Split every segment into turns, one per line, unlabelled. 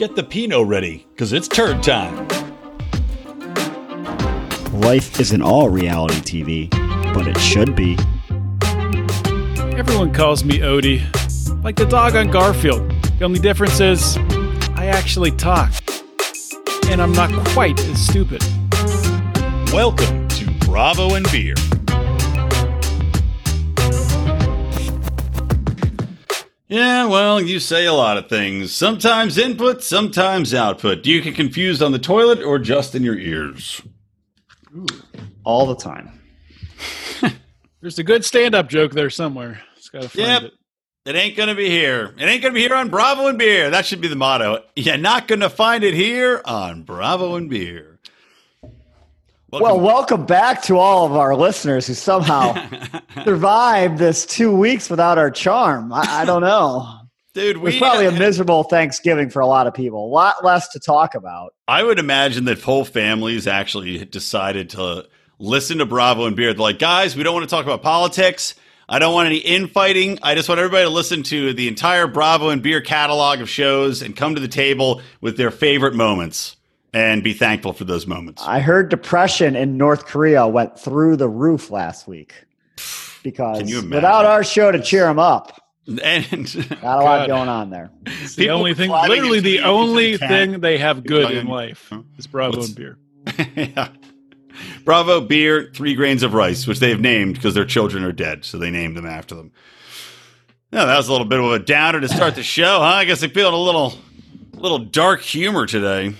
Get the Pinot ready, because it's turd time.
Life isn't all reality TV, but it should be.
Everyone calls me Odie, like the dog on Garfield. The only difference is I actually talk. And I'm not quite as stupid.
Welcome to Bravo and Beer. Yeah, well, you say a lot of things. Sometimes input, sometimes output. Do you get confused on the toilet or just in your ears?
All the time.
There's a good stand up joke there somewhere. It's gotta find
Yep.
it.
It ain't gonna be here. It ain't gonna be here on Bravo and Beer. That should be the motto. You're not gonna find it here on Bravo and Beer.
Well, welcome back to all of our listeners who somehow survived this two weeks without our charm. I, I don't know.
dude,
It was probably a uh, miserable Thanksgiving for a lot of people. A lot less to talk about.
I would imagine that whole families actually decided to listen to Bravo and Beer. They're like, guys, we don't want to talk about politics. I don't want any infighting. I just want everybody to listen to the entire Bravo and Beer catalog of shows and come to the table with their favorite moments and be thankful for those moments.
I heard depression in North Korea went through the roof last week because
Can you imagine?
without our show to cheer them up,
And
got a lot going on there.
It's the
People
only thing, literally the
the
only thing they have good
Young-
in life is Bravo
What's-
and beer.
yeah. Bravo beer, three grains of rice, which they've named because their children are dead, so they named them after them. Yeah, that was a little bit of a downer to start the show, huh? I guess I'm feeling a little, little dark humor today.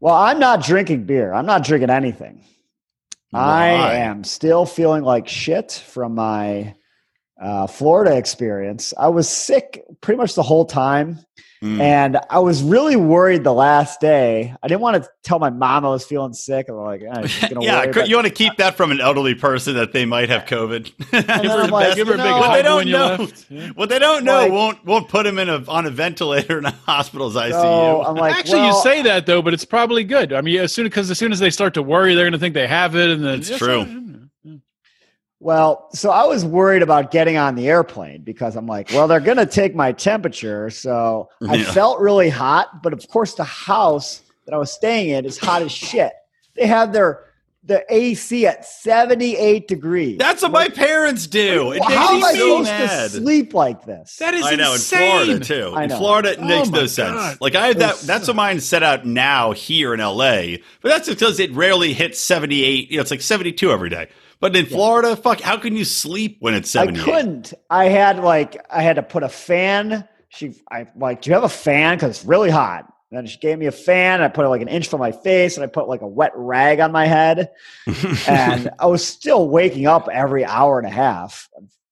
Well, I'm not drinking beer. I'm not drinking anything.
Why?
I am still feeling like shit from my uh, Florida experience. I was sick pretty much the whole time.
Mm.
And I was really worried the last day. I didn't want to tell my mom I was feeling sick. I'm like, eh, gonna
yeah,
worry.
you want to keep that from an elderly person that they might have COVID.
then
For
I'm
the
like,
Give her a
you
big
know,
what they don't know,
left. Yeah.
what they don't know
Like-
won't won't put him in a on a ventilator in a hospital's ICU.
so I'm like,
Actually,
well,
you say that though, but it's probably good. I mean, as soon because as soon as they start to worry, they're going to think they have it, and then
It's true.
Well, so I was worried about getting on the airplane because I'm like, well, they're going to take my temperature. So I
Yeah.
felt really hot, but of course, the house that I was staying in is hot as shit. They have their the AC at 78 degrees.
That's what my parents do. It
Well, How am
makes
I
so
supposed
mad.
to sleep like this?
That is
I know
insane.
in Florida too. In. Florida, it
Oh
makes
my
no sense. Like I have that.
It's-
That's what mine set out now here in LA. But that's because it rarely hits seventy eight. You know, it's like seventy two every day. But in Florida, fuck, how can you sleep when it's 70? I
couldn't. I had like I had to put a fan. She, I like, do you have a fan? Because it's really hot. And then she gave me a fan. I put it like an inch from my face, and I put like a wet rag on my head. and I was still waking up every hour and a half.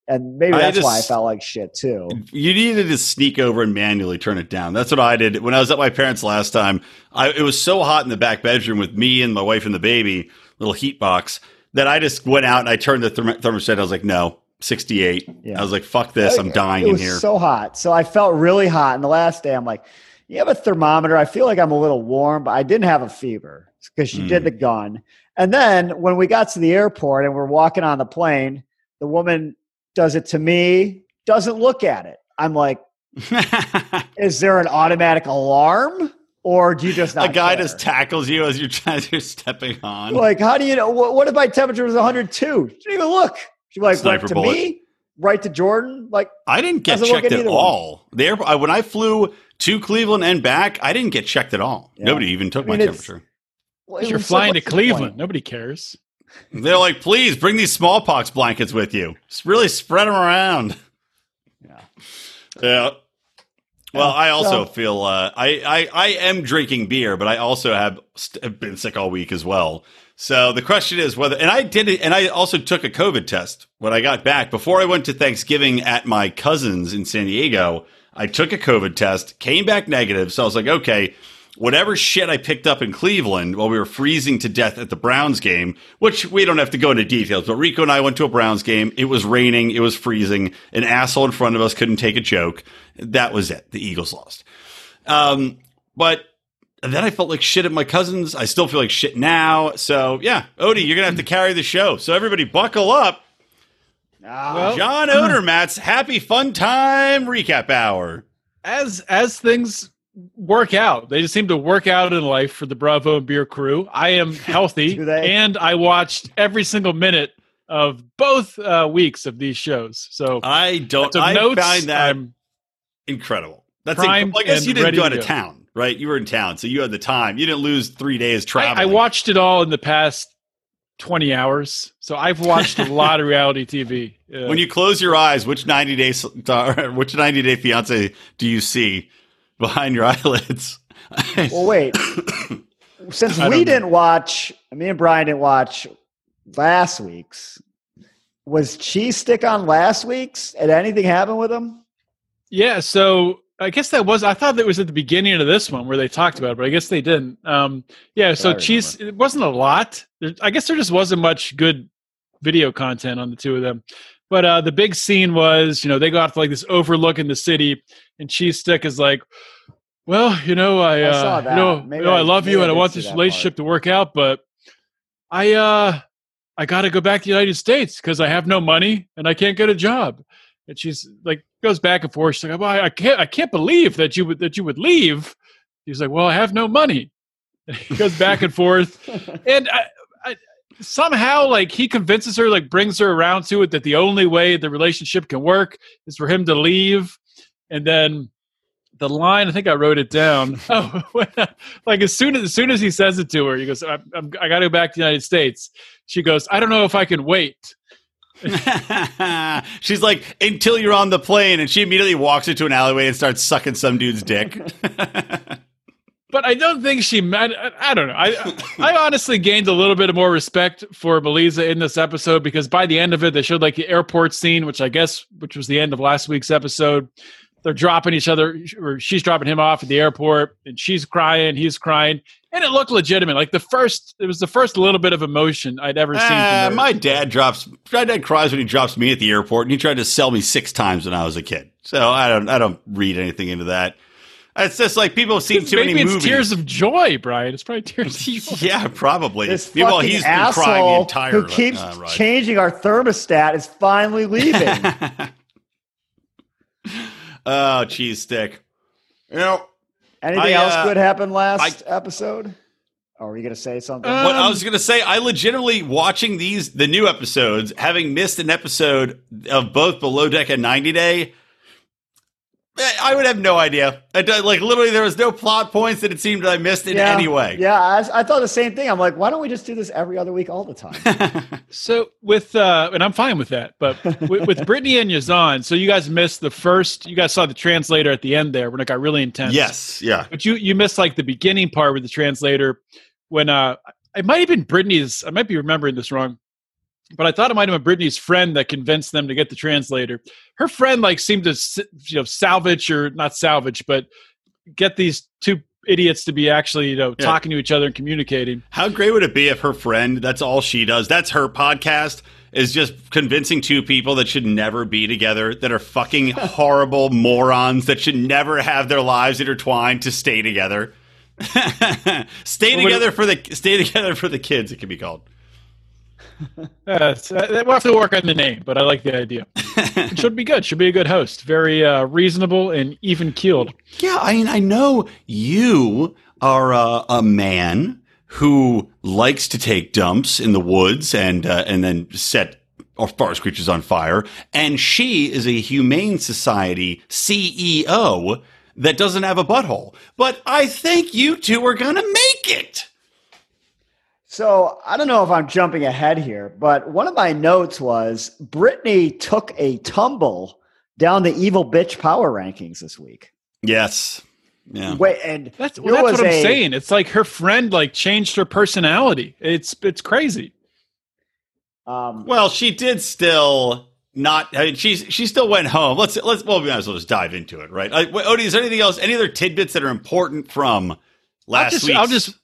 And maybe
I
that's why I felt like shit too.
You needed to sneak over and manually turn it down. That's what I did when I was at my parents' last time. I, it was so hot in the back bedroom with me and my wife and the baby, little heat box, that I just went out and I turned the therm- thermostat. I was like, no, 68.
Yeah.
I was like, fuck this. I'm dying
it
in here.
so hot. So I felt really hot. And the last day, I'm like, you have a thermometer. I feel like I'm a little warm, but I didn't have a fever because she
Mm.
did the gun. And then when we got to the airport and we're walking on the plane, the woman does it to me, doesn't look at it. I'm like, is there an automatic alarm? Or do you just not
a guy
care?
just tackles you as you're trying you're stepping on.
like, how do you know? What, what if my temperature was 102? She didn't even look. She like
Sniper
went to
bullet.
me, right to Jordan. Like,
I didn't get
Doesn't look
checked
at
at
either one.
all. The airport, I, when I flew to Cleveland and back, I didn't get checked at all.
Yeah.
Nobody even took
I mean,
my temperature.
well,
You're
was like,
flying to
what's the point?
Cleveland. Nobody cares.
They're like, please bring these smallpox blankets with you. Just really spread them around.
Yeah.
Yeah. Well, I also
so-
feel uh, I, I I am drinking beer, but I also have st- have been sick all week as well. So the question is whether, and I did it, and I also took a COVID test when I got back before I went to Thanksgiving at my cousin's in San Diego. I took a COVID test, came back negative. So I was like, okay, whatever shit I picked up in Cleveland while we were freezing to death at the Browns game, which we don't have to go into details, but Rico and I went to a Browns game. It was raining. It was freezing. An asshole in front of us couldn't take a joke. That was it. The Eagles lost. Um, but then I felt like shit at my cousins. I still feel like shit now. So yeah, Odie, you're gonna have to carry the show. So everybody, buckle up.
Well-
John Odermatt's Happy Fun Time Recap Hour.
As as things work out. They just seem to work out in life for the Bravo and Beer crew. I am healthy, and I watched every single minute of both uh, weeks of these shows. So
I don't. I
notes,
find that
I'm-
incredible. That's
primed
inc- well, I guess you didn't go out of
go.
town, right? You were in town, so you had the time. You didn't lose three days
I,
traveling.
I watched it all in the past twenty hours. So I've watched a lot of reality TV. Uh,
When you close your eyes, which ninety day which ninety day fiance do you see behind your eyelids?
Well, wait. Since
I
we
don't know.
didn't watch, me and Brian didn't watch last week's. Was Cheese Stick on last week's? Did anything happen with him?
Yeah, so I guess that was I thought that was at the beginning of this one where they talked about it, but I guess they didn't. Um yeah, so cheese it wasn't a lot. There, I guess there just wasn't much good video content on the two of them. But uh the big scene was, you know, they go out to like this overlooking the city and Cheese Stick is like well, you know, I,
I
uh,
saw
you know, you know, I
I-
love you and I want this relationship
part.
to work out, but I uh I got to go back to the United States because I have no money and I can't get a job. And she's like goes back and forth. She's like, well, I can't, I can't believe that you would that you would leave. He's like, well, I have no money. He goes back and forth, and I, I, somehow, like, he convinces her, like, brings her around to it that the only way the relationship can work is for him to leave, and then. The line, I think I wrote it down. Oh, when, like as soon as as soon as he says it to her, he goes, "I'm, I'm I got to go back to the United States." She goes, "I don't know if I can wait."
She's like, until you're on the plane, and she immediately walks into an alleyway and starts sucking some dude's dick.
but I don't think she meant. I, don't know. I I honestly gained a little bit more respect for Melissa in this episode because by the end of it, they showed like the airport scene, which I guess which was the end of last week's episode. They're dropping each other, or she's dropping him off at the airport, and she's crying, he's crying, and it looked legitimate. Like the first, it was the first little bit of emotion I'd ever seen. from
Uh,
her.
my dad drops. My dad cries when he drops me at the airport, and he tried to sell me six times when I was a kid. So I don't. I don't read anything into that. It's just like people have seen too
Maybe
many
it's
movies.
tears of joy, Brian. It's probably tears of joy.
yeah, probably.
This
People,
fucking
he's been crying the
asshole
entire.
who keeps
uh, ride.
changing our thermostat is finally leaving.
oh, cheese stick. You know,
Anything
I,
else
uh,
good happened last episode? Oh, are you going to say something?
Uh,
what I
Um,
was gonna say, I legitimately watching these the new episodes, having missed an episode of both Below Deck and 90 Day. I would have no idea. I don't- like literally, there was no plot points that it seemed that I missed in
yeah,
any way.
Yeah, I, I thought the same thing. I'm like, why don't we just do this every other week all the time?
So with uh and I'm fine with that, but with, with Brittany and Yazan, so you guys missed the first you guys saw the translator at the end there when it got really intense.
yes, yeah.
But you you missed like the beginning part with the translator when uh it might have been Brittany's I might be remembering this wrong. But I thought it might have been Brittany's friend that convinced them to get the translator. Her friend like seemed to you know salvage or not salvage, but get these two idiots to be actually you know
Yeah.
talking to each other and communicating.
How great would it be if her friend, that's all she does, that's her podcast, is just convincing two people that should never be together, that are fucking horrible morons, that should never have their lives intertwined to stay together. stay
Well,
together for the stay together for the kids, it could be called.
Uh, we'll have to work on the name, but I like the idea. It should be good. Should be a good host. Very uh, reasonable and even keeled.
Yeah, I mean, I know you are uh, a man who likes to take dumps in the woods and uh, and then set or forest creatures on fire, and she is a humane society CEO that doesn't have a butthole. But I think you two are gonna make it.
So I don't know if I'm jumping ahead here, but one of my notes was Brittany took a tumble down the evil bitch power rankings this week.
Yes. Yeah.
Wait, and
That's, well, that's what I'm
a-
saying. It's like her friend like changed her personality. It's it's crazy.
Um,
Well, she did still not. I mean, she's she still went home. Let's let's well, we might as well just dive into it, right? Like, wait, Odie, is there anything else? Any other tidbits that are important from
I'll
last
just,
week?
I'll just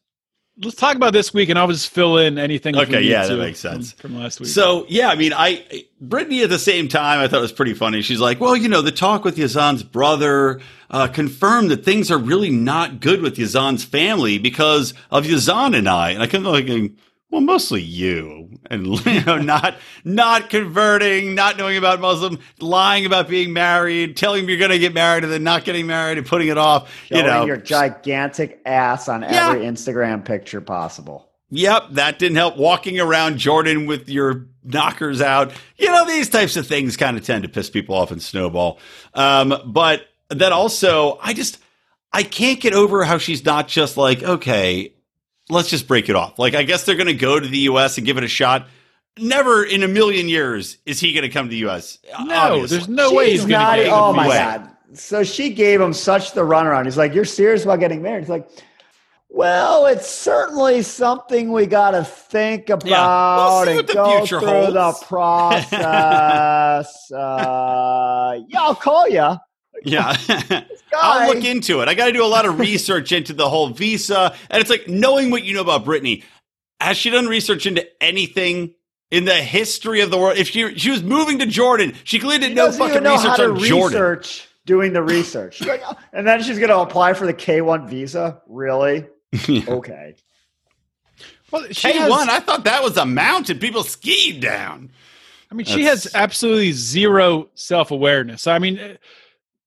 let's talk about this week, and I'll just fill in anything.
Okay, yeah, that makes sense.
from, last week.
So yeah, I mean, I Brittany at the same time, I thought it was pretty funny. She's like, well, you know, the talk with Yazan's brother uh, confirmed that things are really not good with Yazan's family because of Yazan and I. And I kept thinking, Well, mostly you, and you know, not not converting, not knowing about Muslim, lying about being married, telling you're going to get married, and then not getting married and putting it off.
Showing
you know,
your gigantic ass on
Yeah.
every Instagram picture possible.
Yep, that didn't help. Walking around Jordan with your knockers out. You know, these types of things kind of tend to piss people off and snowball. Um, but then also, I just, I can't get over how she's not just like, okay, let's just break it off. Like, I guess they're going to go to the U.S. and give it a shot. Never in a million years is he going to come to the U.S.
No,
obviously.
there's no way he's going
not.
to get
Oh my
way.
god! So she gave him such the runaround. He's like, "You're serious about getting married?" He's like, "Well, it's certainly something we got to think about
We'll
and
what the
go through
holds."
the process." uh, yeah, I'll call you.
Yeah. I'll look into it. I got to do a lot of research into the whole visa. And it's like knowing what you know about Brittany. Has she done research into anything in the history of the world? If she she was moving to Jordan, she clearly
She
did no
doesn't
fucking
even know
research
how to
on Jordan.
research doing the research. Like, "Oh," and then she's going to apply for the K one visa. Really? Okay.
Well, she
K
has,
I thought that was a mountain people skied down.
I mean, she has absolutely zero self awareness. I mean,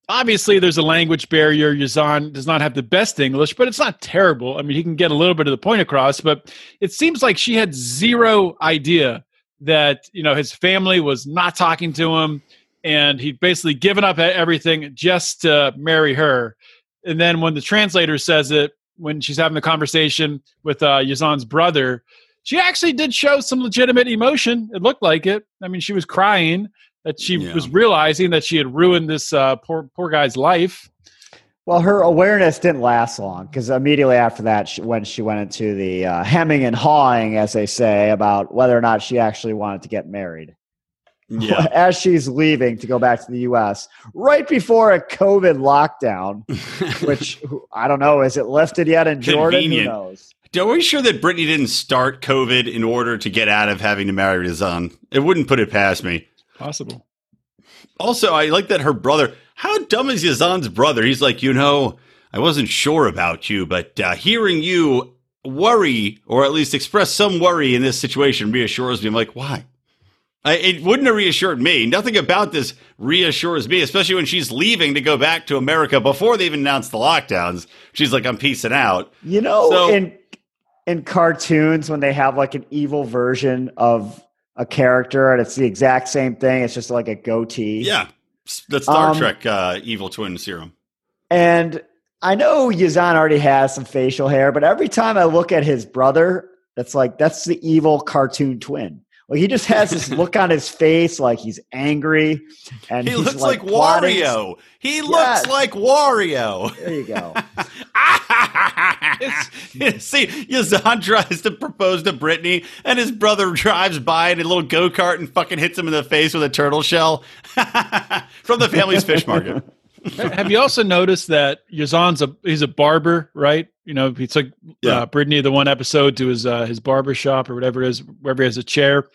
obviously, there's a language barrier. Yazan does not have the best English, but it's not terrible. I mean, he can get a little bit of the point across, but it seems like she had zero idea that, you know, his family was not talking to him and he'd basically given up everything just to marry her. And then when the translator says it, when she's having the conversation with uh, Yazan's brother, she actually did show some legitimate emotion. It looked like it. I mean, she was crying that she
Yeah.
was realizing that she had ruined this uh, poor poor guy's life.
Well, her awareness didn't last long because immediately after that, she, when she went into the uh, hemming and hawing, as they say, about whether or not she actually wanted to get married.
Yeah.
As she's leaving to go back to the U.S., right before a COVID lockdown, which I don't know, is it lifted yet in Jordan? Who
Convenient.
knows?
Are we sure that Brittany didn't start COVID in order to get out of having to marry Razan? It wouldn't put it past me.
Possible.
Also, I like that her brother. How dumb is Yazan's brother? He's like, you know, I wasn't sure about you, but uh, hearing you worry, or at least express some worry in this situation, reassures me. I'm like, why? I, it wouldn't have reassured me. Nothing about this reassures me, especially when she's leaving to go back to America before they even announced the lockdowns. She's like, I'm peacing out.
You know,
So-
in in cartoons when they have like an evil version of a character and it's the exact same thing, it's just like a goatee.
Yeah, that's Star
Um,
Trek uh, evil twin serum.
And I know Yazan already has some facial hair, but every time I look at his brother, that's like that's the evil cartoon twin. Like he just has this look on his face, like he's angry, and
He looks like,
plotting-
Wario. He
Yes.
looks like Wario.
There you go.
See, Yazan tries to propose to Brittany, and his brother drives by in a little go kart and fucking hits him in the face with a turtle shell from the family's fish market.
Have you also noticed that Yazan's a he's a barber, right? You know, he took
Yeah.
uh, Brittany the one episode to his uh, his barber shop or whatever it is, wherever he has a chair,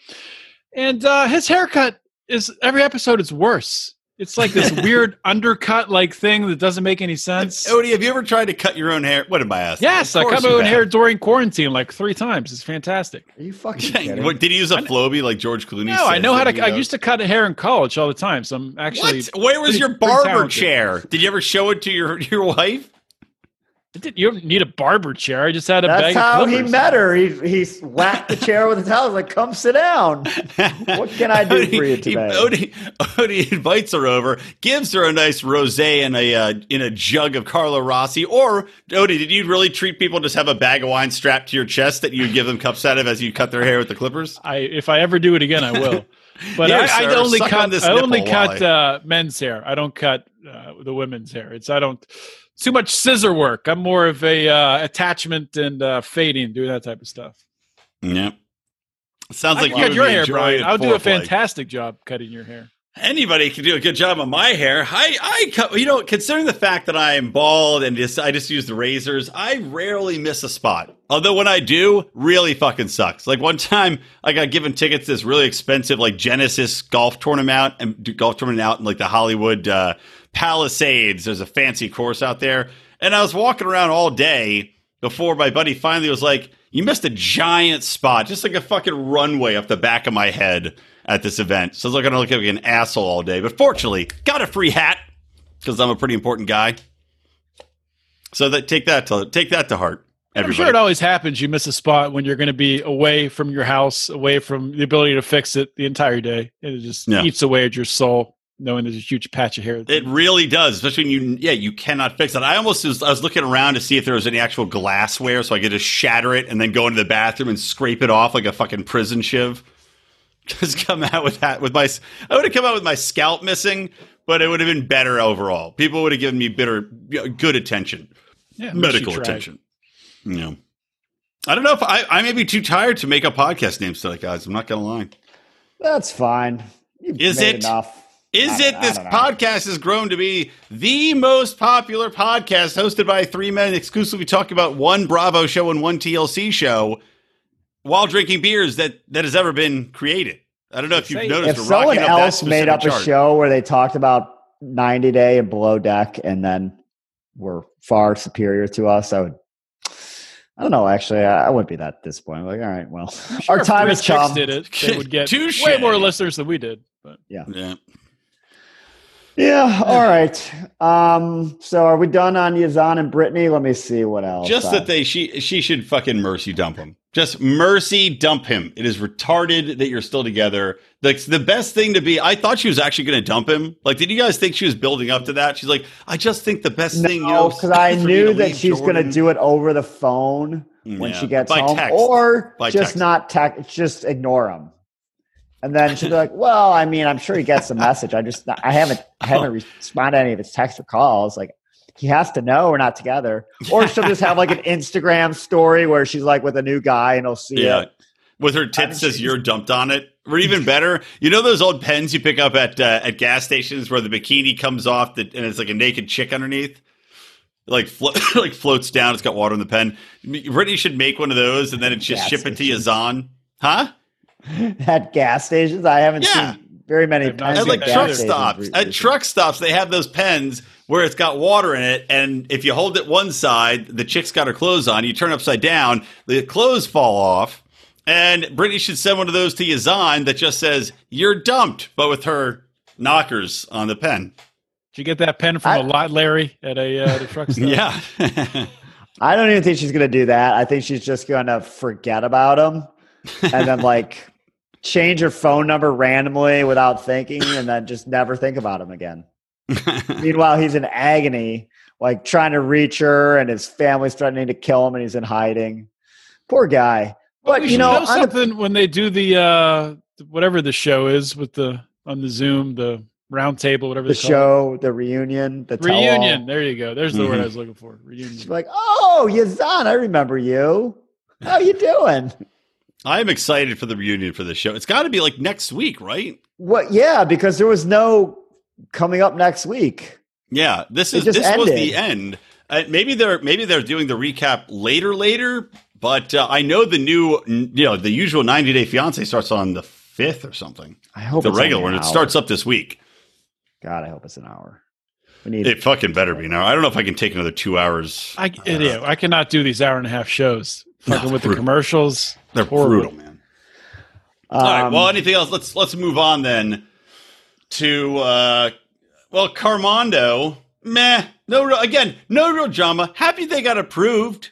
and uh, his haircut is every episode is worse. It's like this weird undercut like thing that doesn't make any sense.
Odie, have you ever tried to cut your own hair? What am I asking?
Yes, I cut my own
have.
hair during quarantine like three times. It's fantastic.
Are you fucking kidding?
What, did he use a Flowbee like George Clooney?
No, I know how to. I used to cut hair in college all the time, so I'm actually.
What? Where was
pretty-
your barber chair? Did you ever show it to your your wife?
It didn't- you don't need a barber chair. I just had a bag.
That's
bag
how
of
he met her. He he whacked the chair with a towel. He's like, "Come sit down." What can I do for you
Odie-
today?
Odie, Odie invites her over, gives her a nice rosé in a uh, in a jug of Carlo Rossi. Or Odie, did you really treat people just have a bag of wine strapped to your chest that you give them cups out of as you cut their hair with the clippers?
I if I ever do it again, I will. But
Here,
I, I only
suck on
cut.
this
I only
nipple
cut uh, men's hair. I don't cut uh, the women's hair. It's I don't too much scissor work. I'm more of a uh, attachment and uh, fading, doing that type of stuff.
Yeah. Sounds
I
like you
cut your
be
hair, Brian. I'll do a fantastic job cutting your hair.
Anybody can do a good job on my hair. I, I, you know, considering the fact that I am bald and just I just use the razors, I rarely miss a spot. Although when I do, really fucking sucks. Like one time, I got given tickets to this really expensive like Genesis golf tournament and golf tournament out in like the Hollywood uh, Palisades. There's a fancy course out there, and I was walking around all day before my buddy finally was like, You missed a giant spot, just like a fucking runway up the back of my head at this event. So I was looking to look like an asshole all day. But fortunately, got a free hat because I'm a pretty important guy. So that take that to take that to heart.
I'm sure it always happens. You miss a spot when you're going to be away from your house, away from the ability to fix it the entire day. And it just
Yeah.
eats away at your soul, knowing there's a huge patch of hair.
It really does, especially when you, yeah, you cannot fix it. I almost was, I was looking around to see if there was any actual glassware so I could just shatter it and then go into the bathroom and scrape it off like a fucking prison shiv. Just come out with that, with my, I would have come out with my scalp missing, but it would have been better overall. People would have given me bitter, good attention,
yeah,
medical attention. You know, I don't know if I, I may be too tired to make up podcast names today, guys. I'm not going to lie.
That's fine. You've
Is
made
it?
enough?
Is
I-
it
I
this
don't
podcast has grown to be the most popular podcast hosted by three men exclusively talking about one Bravo show and one TLC show while drinking beers that that has ever been created? I don't know if you've noticed.
If
we're
someone
up
else made
specific
up a show where they talked about 90 Day and Below Deck and then were far superior to us, I would. I don't know. Actually, I, I wouldn't be that disappointed. Like, all right, well,
Sure,
our time
Chris
has come.
Did it? They would get
Touche.
way more listeners than we did. But
Yeah.
Yeah. yeah. All right. Um. So, are we done on Yazan and Brittany? Let me see what else.
Just
I-
that they she she should fucking mercy dump him. Just mercy dump him. It is retarded that you're still together. The the best thing to be. I thought she was actually going to dump him. Like, did you guys think she was building up to that? She's like, I just think the best thing. You know,
No, because I
for me
knew that she's going to do it over the phone when
Yeah,
she gets
by
home,
text.
or
By
just
text.
not text, just ignore him. And then she'll be like, "Well, I mean, I'm sure he gets the message. I just, I haven't, I haven't responded to any of his texts or calls. Like, he has to know we're not together." Or she'll just have like an Instagram story where she's like with a new guy, and he'll see
Yeah.
it.
With her
mean,
tits says you're dumped on it. Or even better, you know those old pens you pick up at uh, at gas stations where the bikini comes off the, and it's like a naked chick underneath, like flo- like floats down. It's got water in the pen. Brittany should make one of those and then it's just
Gas
ship it to
stations.
Yazan, huh?
At gas stations, I haven't
Yeah.
seen very many pens
At like truck
gas
either.
stations
stops. At truck stops, they have those pens where it's got water in it, and if you hold it one side, the chick's got her clothes on. You turn upside down, the clothes fall off. And Brittany should send one of those to Yazan that just says "You're dumped," but with her knockers on the pen.
did you get that pen from
I-
a lot, Larry, at a uh, the truck stop?
Yeah,
I don't even think she's going to do that. I think she's just going to forget about him and then like change her phone number randomly without thinking and then just never think about him again. Meanwhile, he's in agony, like trying to reach her and his family's threatening to kill him and he's in hiding. Poor guy.
But
But
we
you know,
know
on the-
something when they do the uh whatever the show is with the on the Zoom, the round table, whatever
the
they call
show, the reunion, the
reunion.
tell-all.
There you go. There's the word
Mhm.
I was looking for. Reunion.
She's like, "Oh, Yazan, I remember you. How you doing?"
I am excited for the reunion for the show. It's got to be like next week, right?
What? Yeah, because there was no coming up next week.
Yeah, this
It
is
just
this was the end. Uh, maybe they're maybe they're doing the recap later, later. But uh, I know the new, you know, the usual 90 Day Fiance starts on the fifth or something.
I hope
The
it's
regular one. It starts up this week.
God, I hope it's an hour. We need
It fucking better be now. I don't know if I can take another two hours.
I yeah, I cannot do these hour and a half shows.
No,
Fucking with the commercials.
They're
horrible.
brutal, man. All right.
Um,
Well, anything else? Let's let's move on then to uh well, Carmondo. Meh. No real again, no real drama. Happy they got approved.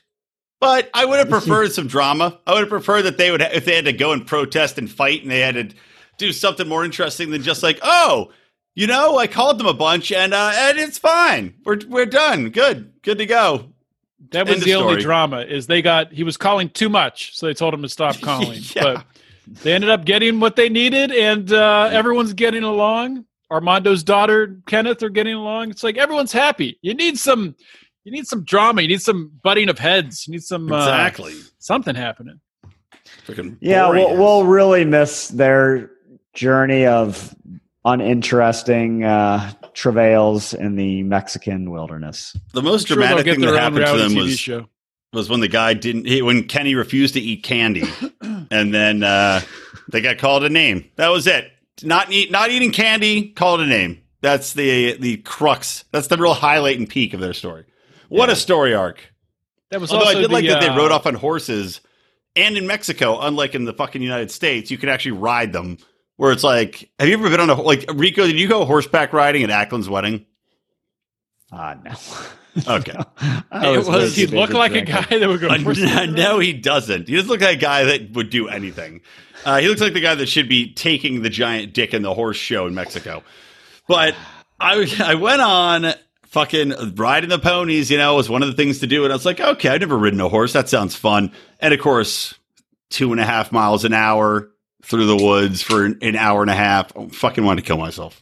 But I would have preferred some drama. I would have preferred that they would, if they had to go and protest and fight, and they had to do something more interesting than just like, oh, you know, I called them a bunch, and uh, and it's fine. We're we're done. Good, good to go.
That was
End
the only drama. Is they got he was calling too much, so they told him to stop calling.
Yeah.
But they ended up getting what they needed, and uh, everyone's getting along. Armando's daughter Kenneth are getting along. It's like everyone's happy. You need some, you need some drama. You need some butting of heads. You need some uh,
Exactly.
something happening.
Freaking
yeah, we'll, we'll really miss their journey of uninteresting uh, travails in the Mexican wilderness.
the most
Sure, they'll
dramatic
get
thing that happened to
reality
them
TV
was
show.
Was when the guy didn't he, when Kenny refused to eat candy, and then uh, they got called a name. That was it. Not eat, not eating candy, called a name. That's the the crux. That's the real highlight and peak of their story. What
Yeah.
a story arc!
That was
Although I did like
the,
that they
uh,
rode off on horses And in Mexico, unlike in the fucking United States, you can actually ride them. Where it's like, have you ever been on a like Rico? Did you go horseback riding at Ackland's wedding?
Uh, no.
Okay.
I
It
was
was, he looked
busy
like a guy that would go.
Uh,
horse-
no, he doesn't. He doesn't look like a guy that would do anything. Uh, he looks like the guy that should be taking the giant dick in the horse show in Mexico. But I, I went on fucking riding the ponies. You know, was one of the things to do, and I was like, okay, I've never ridden a horse. That sounds fun. And of course, two and a half miles an hour through the woods for an, an hour and a half. I fucking wanted to kill myself.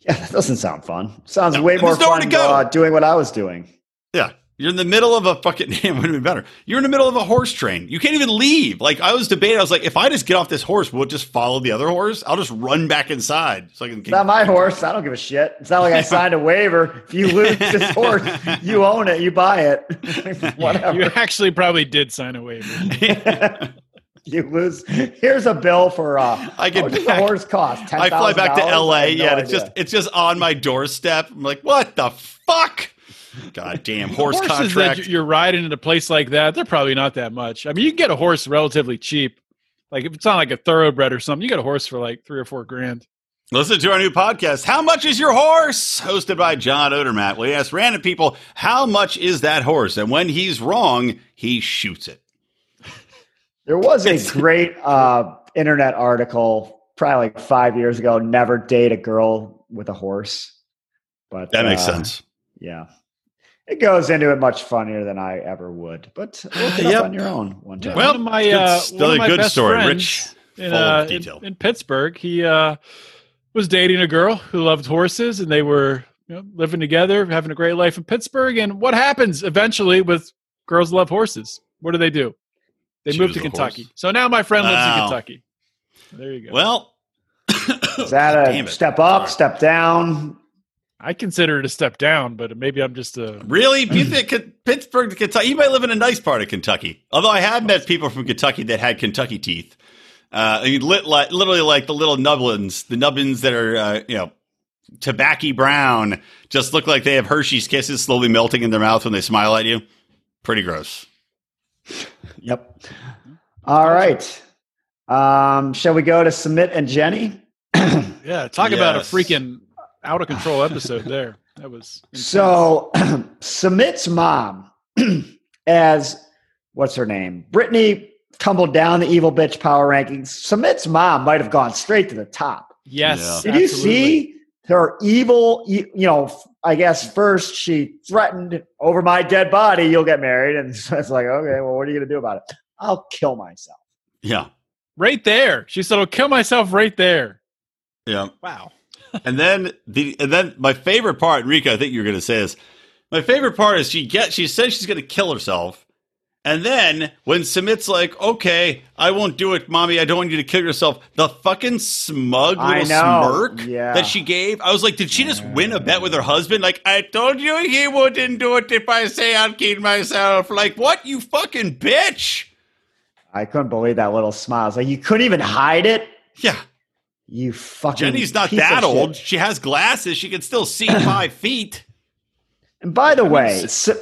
Yeah, that doesn't sound fun. Sounds
No,
way
there's
more
nowhere
fun
to go.
Uh, doing what I was doing.
Yeah. You're in the middle of a fucking, it would have been better. You're in the middle of a horse train. You can't even leave. Like, I was debating, I was like, if I just get off this horse, we'll just follow the other horse? I'll just run back inside. So I can
It's not my horse. I don't give a shit. It's not like I signed a waiver. If you lose this horse, you own it. You buy it. Whatever.
You actually probably did sign a waiver.
you lose. Here's a bill for. Uh,
I get
how
back-
a horse cost? $10,000?
I fly back to LA.
No
yeah, it's
idea.
just it's just on my doorstep. I'm like, what the fuck? God damn horse
Horses
contract.
that you're riding in a place like that, they're probably not that much. I mean, you can get a horse relatively cheap. Like if it's not like a thoroughbred or something, you get a horse for like three or four grand.
Listen to our new podcast, How Much is Your Horse? Hosted by John Odermatt. We ask random people, how much is that horse? And when he's wrong, he shoots it.
There was a great uh, internet article probably like five years ago. Never date a girl with a horse. But
That makes
uh,
sense.
Yeah, it goes into it much funnier than I ever would. But look it
Yep.
up on your own one time.
Well,
one of my
good-
uh,
still
one of
a
my
good
best
story,
friends
rich,
in,
full
uh, in,
detail.
in Pittsburgh. He uh, was dating a girl who loved horses, and they were you know, living together, having a great life in Pittsburgh. And what happens eventually with girls love horses? What do they do? They move
Choose
to Kentucky.
horse.
So now my friend lives in Kentucky. There you go.
Well,
Is that a step up,
Sorry.
step down?
I consider it a step down, but maybe I'm just a.
Really? You think Pittsburgh Kentucky? You might live in a nice part of Kentucky. Although I have met people from Kentucky that had Kentucky teeth. Uh, I mean, lit, like, literally like the little nubbins, the nubbins that are, uh, you know, tobacco brown, just look like they have Hershey's kisses slowly melting in their mouth when they smile at you. Pretty gross.
Yep. All right. Um, shall we go to Sumit and Jenny?
Yeah, talk about a freaking out of control episode there. That was intense.
So, Sumit's mom, as what's her name? Brittany tumbled down the evil bitch power rankings. Sumit's mom might have gone straight to the top.
yes.
Did you see her evil? e- You know, I guess first she threatened over my dead body, you'll get married. And so it's like, okay, well, what are you going to do about it? I'll kill myself.
Yeah.
right there? She said, "I'll kill myself right there."
Yeah.
Wow.
and then the and then my favorite part, Rico, I think you're going to say this. My favorite part is she get she says she's going to kill herself, and then when Sumit's like, "Okay, I won't do it, mommy. I don't want you to kill yourself," the fucking smug little smirk
Yeah.
that she gave, I was like, did she just win a bet with her husband? Like, I told you he wouldn't do it if I say I'll kill myself. Like, what you fucking bitch?
I couldn't believe that little smile. It's like you couldn't even hide it.
Yeah,
You fucking
Jenny's not that
of shit.
old. She has glasses. She can still see five feet.
And by the
mean,
way,
s-
Su-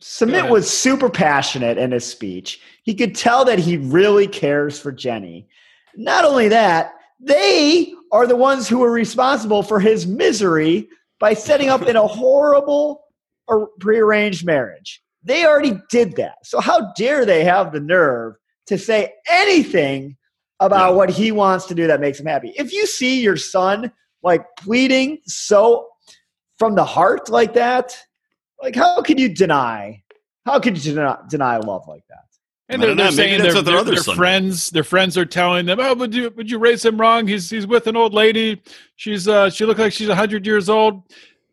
Sumit
was super passionate in his speech. He could tell that he really cares for Jenny. Not only that, they are the ones who are responsible for his misery by setting up in a horrible or prearranged marriage. They already did that. So how dare they have the nerve to say anything about
Yeah.
what he wants to do that makes him happy? If you see your son like pleading so from the heart like that, like how could you deny? How could you deny, deny love like that?
And they're,
don't
they're
Maybe
saying
that's
their,
their
their,
other
their friends, their friends are telling them, "Oh, would you would you raise him wrong? He's he's with an old lady. She's uh she looked like she's hundred years old."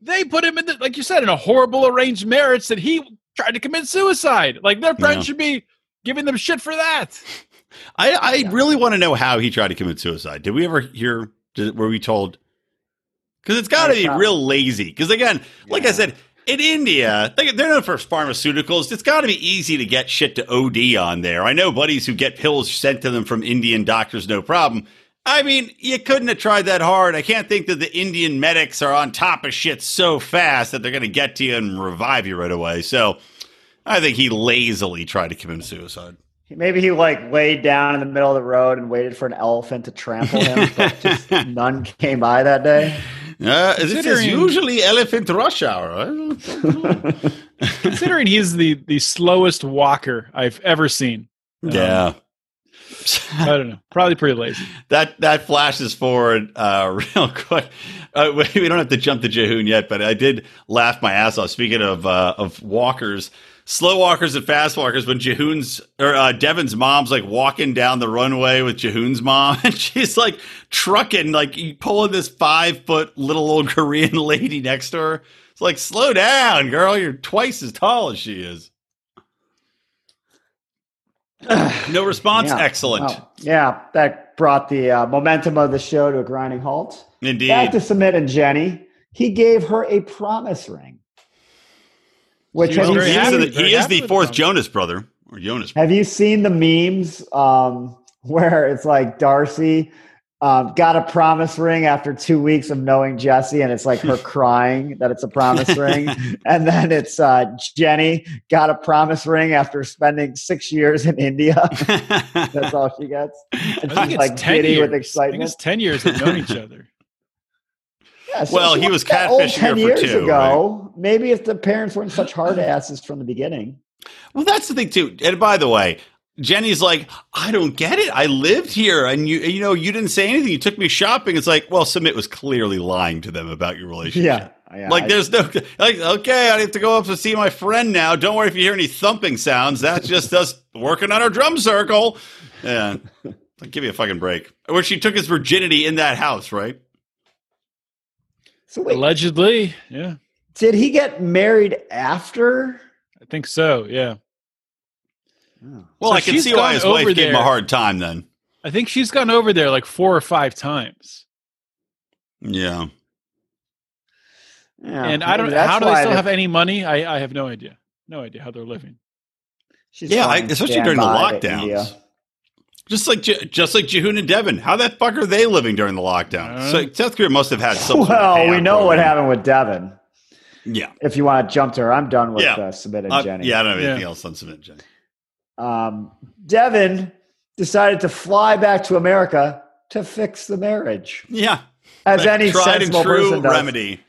They put him in, the, like you said, in a horrible arranged marriage that he tried to commit suicide. Like their friends
Yeah.
should be giving them shit for that.
I, I really want to know how he tried to commit suicide. Did we ever hear? Did, were we told? Because it's got to be real lazy. Because again, like I said, in India, they, they're known for pharmaceuticals. It's got to be easy to get shit to OD on there. I know buddies who get pills sent to them from Indian doctors, no problem. I mean, you couldn't have tried that hard. I can't think that the Indian medics are on top of shit so fast that they're going to get to you and revive you right away. So I think he lazily tried to commit suicide.
Maybe he like laid down in the middle of the road and waited for an elephant to trample him, but just none came by that day.
Uh, this is usually elephant rush hour. I don't know.
Considering he's the the slowest walker I've ever seen. Um,
yeah.
I don't know. Probably pretty lazy.
that that flashes forward uh, real quick. Uh, we we don't have to jump to Jihoon yet, but I did laugh my ass off. Speaking of uh, of walkers, slow walkers and fast walkers, when Jihoon's or uh, Deavan's mom's like walking down the runway with Jihoon's mom, and she's like trucking, like pulling this five foot little old Korean lady next to her. It's like, slow down, girl. You're twice as tall as she is. No response.
Yeah.
Excellent.
Well, yeah, that brought the uh, momentum of the show to a grinding halt.
Indeed.
Back to Sumit and Jenny. He gave her a promise ring. Which
She was
have you,
very
he is, the, he is the fourth
them.
Jonas brother or Jonas.
have you seen the memes um, where it's like Darcy um, got a promise ring after two weeks of knowing Jesse, and it's like her crying that it's a promise ring, and then it's uh, Jenny got a promise ring after spending six years in India. That's all she gets. And
I think
she's
it's
like
10
giddy
years.
with
I think
excitement.
it's 10 years they've known each other.
Yeah, so
Well, he was catfishing her
10
for
years
two,
ago. Maybe if the parents weren't such hard asses from the beginning.
well, that's the thing too. And by the way, Jenny's like, I don't get it. I lived here, and you, you know, you didn't say anything. You took me shopping. It's like, well, Sumit was clearly lying to them about your relationship.
Yeah. yeah
Like,
I-
there's no, like, okay, I have to go up to see my friend now. Don't worry if you hear any thumping sounds. That's just us working on our drum circle. Yeah. Like, give me a fucking break. Where she took his virginity in that house, right?
So wait,
Allegedly. Yeah.
did he get married after?
I think so. Yeah. Oh.
Well,
So
I can see why
gone
his wife
over
gave him a hard time then.
I think she's gone over there like four or five times.
Yeah.
Yeah,
and I don't how do they still have any money? I, I have no idea. No idea how they're living.
she's
Yeah, I, especially during the lockdowns.
India.
Just like Je- just like Jihoon and Deavan. How the fuck are they living during the lockdown?
Uh,
so South Korea must have had some. sort of
Well, we know what happened with Deavan.
Yeah.
If you want to jump to her, I'm done with
Yeah.
uh, Sumit and
Uh,
Jenny.
yeah, I don't have
Yeah.
anything else on Sumit Jenny.
Um, Deavan decided to fly back to America to fix the marriage,
Yeah.
as
Like,
any
tried and
sensible
true
person does.
remedy.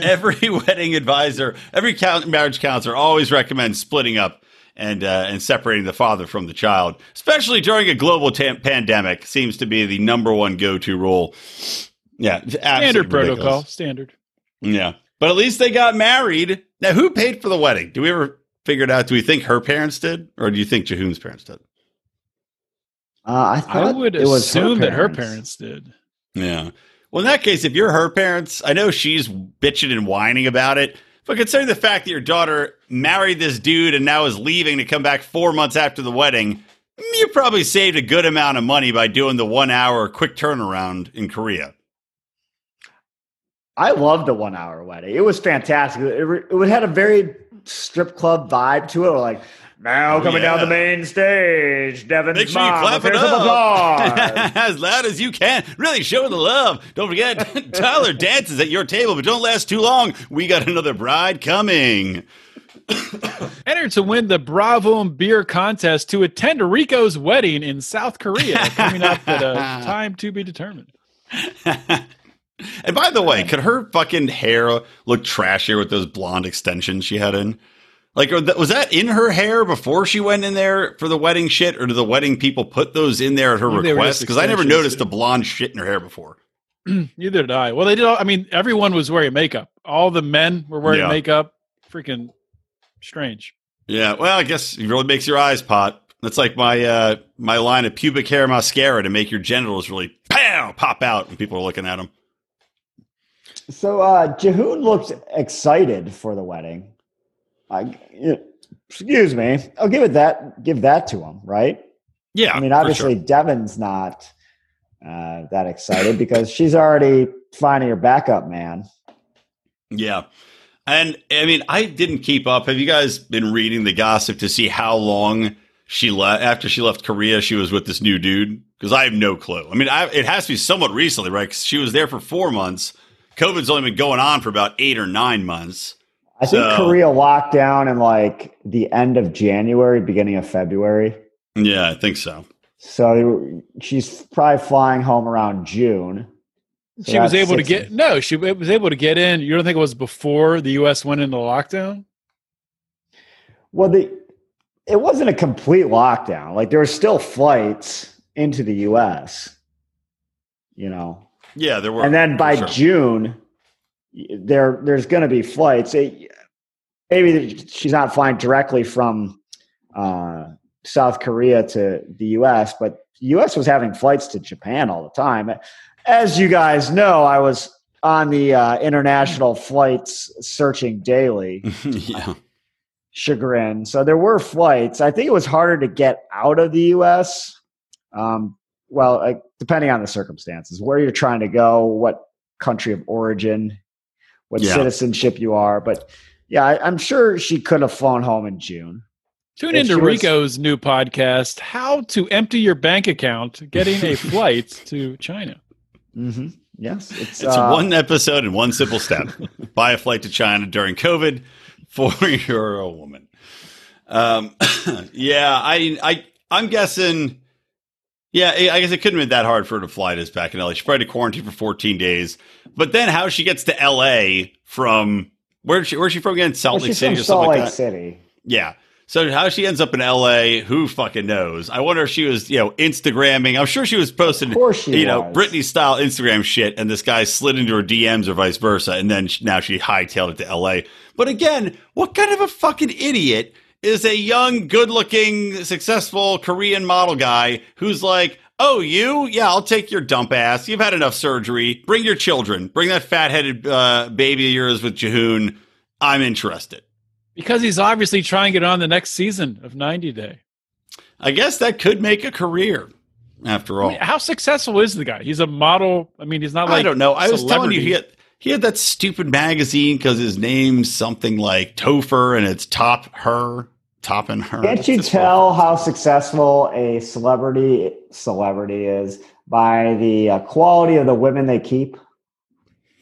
Every wedding advisor, every count, marriage counselor always recommends splitting up and uh, and separating the father from the child, especially during a global ta- pandemic. Seems to be the number one go to rule. Yeah, it's absolutely
Standard
ridiculous.
protocol. Standard.
Yeah. But at least they got married. Now, who paid for the wedding? Do we ever figure it out? Do we think her parents did? Or do you think Jihoon's parents did?
Uh, I,
I would
it was
assume that her parents did.
Yeah. Well, in that case, if you're her parents, I know she's bitching and whining about it. But considering the fact that your daughter married this dude and now is leaving to come back four months after the wedding, you probably saved a good amount of money by doing the one hour quick turnaround in Korea.
I loved the one hour wedding. It was fantastic. It, it had a very strip club vibe to it. Like now
Oh,
coming
yeah.
down the main stage, Deavan's
Make sure you clap it
Here's some applause.
up as loud as you can. Really show the love. Don't forget, Tyler dances at your table, but don't last too long. We got another bride coming.
Enter to win the Bravo and Beer contest to attend Rico's wedding in South Korea, coming up at a time to be determined.
And by the way, could her fucking hair look trashier with those blonde extensions she had in? Like, was that in her hair before she went in there for the wedding shit, or did the wedding people put those in there at her
I think they were
request? Because I never noticed
yeah.
the blonde shit in her hair before.
Neither did I. Well, they did. All, I mean, everyone was wearing makeup. All the men were wearing
Yeah.
makeup. Freaking strange.
Yeah, well, I guess it really makes your eyes pop. That's like my uh, my line of pubic hair mascara to make your genitals really pow pop out when people are looking at them.
So uh, Jihoon looks excited for the wedding. I, excuse me. I'll give it that. Give that to him, right?
Yeah,
I mean, obviously,
sure.
Deavan's not uh, that excited because she's already finding her backup man.
Yeah. And I mean, I didn't keep up. Have you guys been reading the gossip to see how long she left after she left Korea? She was with this new dude because I have no clue. I mean, I, it has to be somewhat recently, right? 'Cause she was there for four months. COVID's only been going on for about eight or nine months.
I think
So-
Korea locked down in like the end of January, beginning of February.
Yeah, I think so.
So she's probably flying home around June. So
she was
that's
able to
six-
get no. She was able to get in. You don't think it was before the U.S. went into lockdown?
Well, the it wasn't a complete lockdown. Like there were still flights into the U.S. You know,
Yeah, there were.
and then by
sure.
June, there there's going to be flights. It- maybe she's not flying directly from uh, South Korea to the U.S., but the U.S. was having flights to Japan all the time. As you guys know, I was on the uh, international flights searching daily
yeah.
chagrin. So there were flights. I think it was harder to get out of the U.S. Um, well, uh, depending on the circumstances, where you're trying to go, what country of origin, what
Yeah.
citizenship you are. But yeah, I, I'm sure she could have flown home in June.
Tune
If
into
she was-
Rico's new podcast, "How to Empty Your Bank Account Getting a Flight to China."
Mm-hmm. Yes, it's,
It's
uh,
one episode and one simple step. Buy a flight to China during COVID for you're woman. Um, yeah, I, I, I'm guessing. Yeah, I I guess it couldn't have been that hard for her to fly this back in LA. She probably had to quarantine for 14 days. But then how she gets to LA from where's she? Where's she from again? Salt
well,
Lake City or something
Salt
like
Lake
that.
City.
Yeah. So how she ends up in LA, who fucking knows? I wonder if she was, you know, Instagramming. I'm sure she was posting,
Of course she
you know,
was.
Britney style Instagram shit, and this guy slid into her DMs or vice versa, and then she, now she hightailed it to LA. But again, what kind of a fucking idiot is a young, good-looking, successful Korean model guy who's like, "Oh, you? Yeah, I'll take your dump ass. You've had enough surgery. Bring your children. Bring that fat-headed uh, baby of yours with Jihoon. I'm interested."
Because he's obviously trying to get on the next season of 90 Day.
I guess that could make a career after all.
I mean, how successful is the guy? He's a model. I mean, he's not like
I don't know. I was telling you he had, he had that stupid magazine because his name's something like Topher and it's top her, topping her.
Can't you
just
tell how successful a celebrity celebrity is by the uh, quality of the women they keep?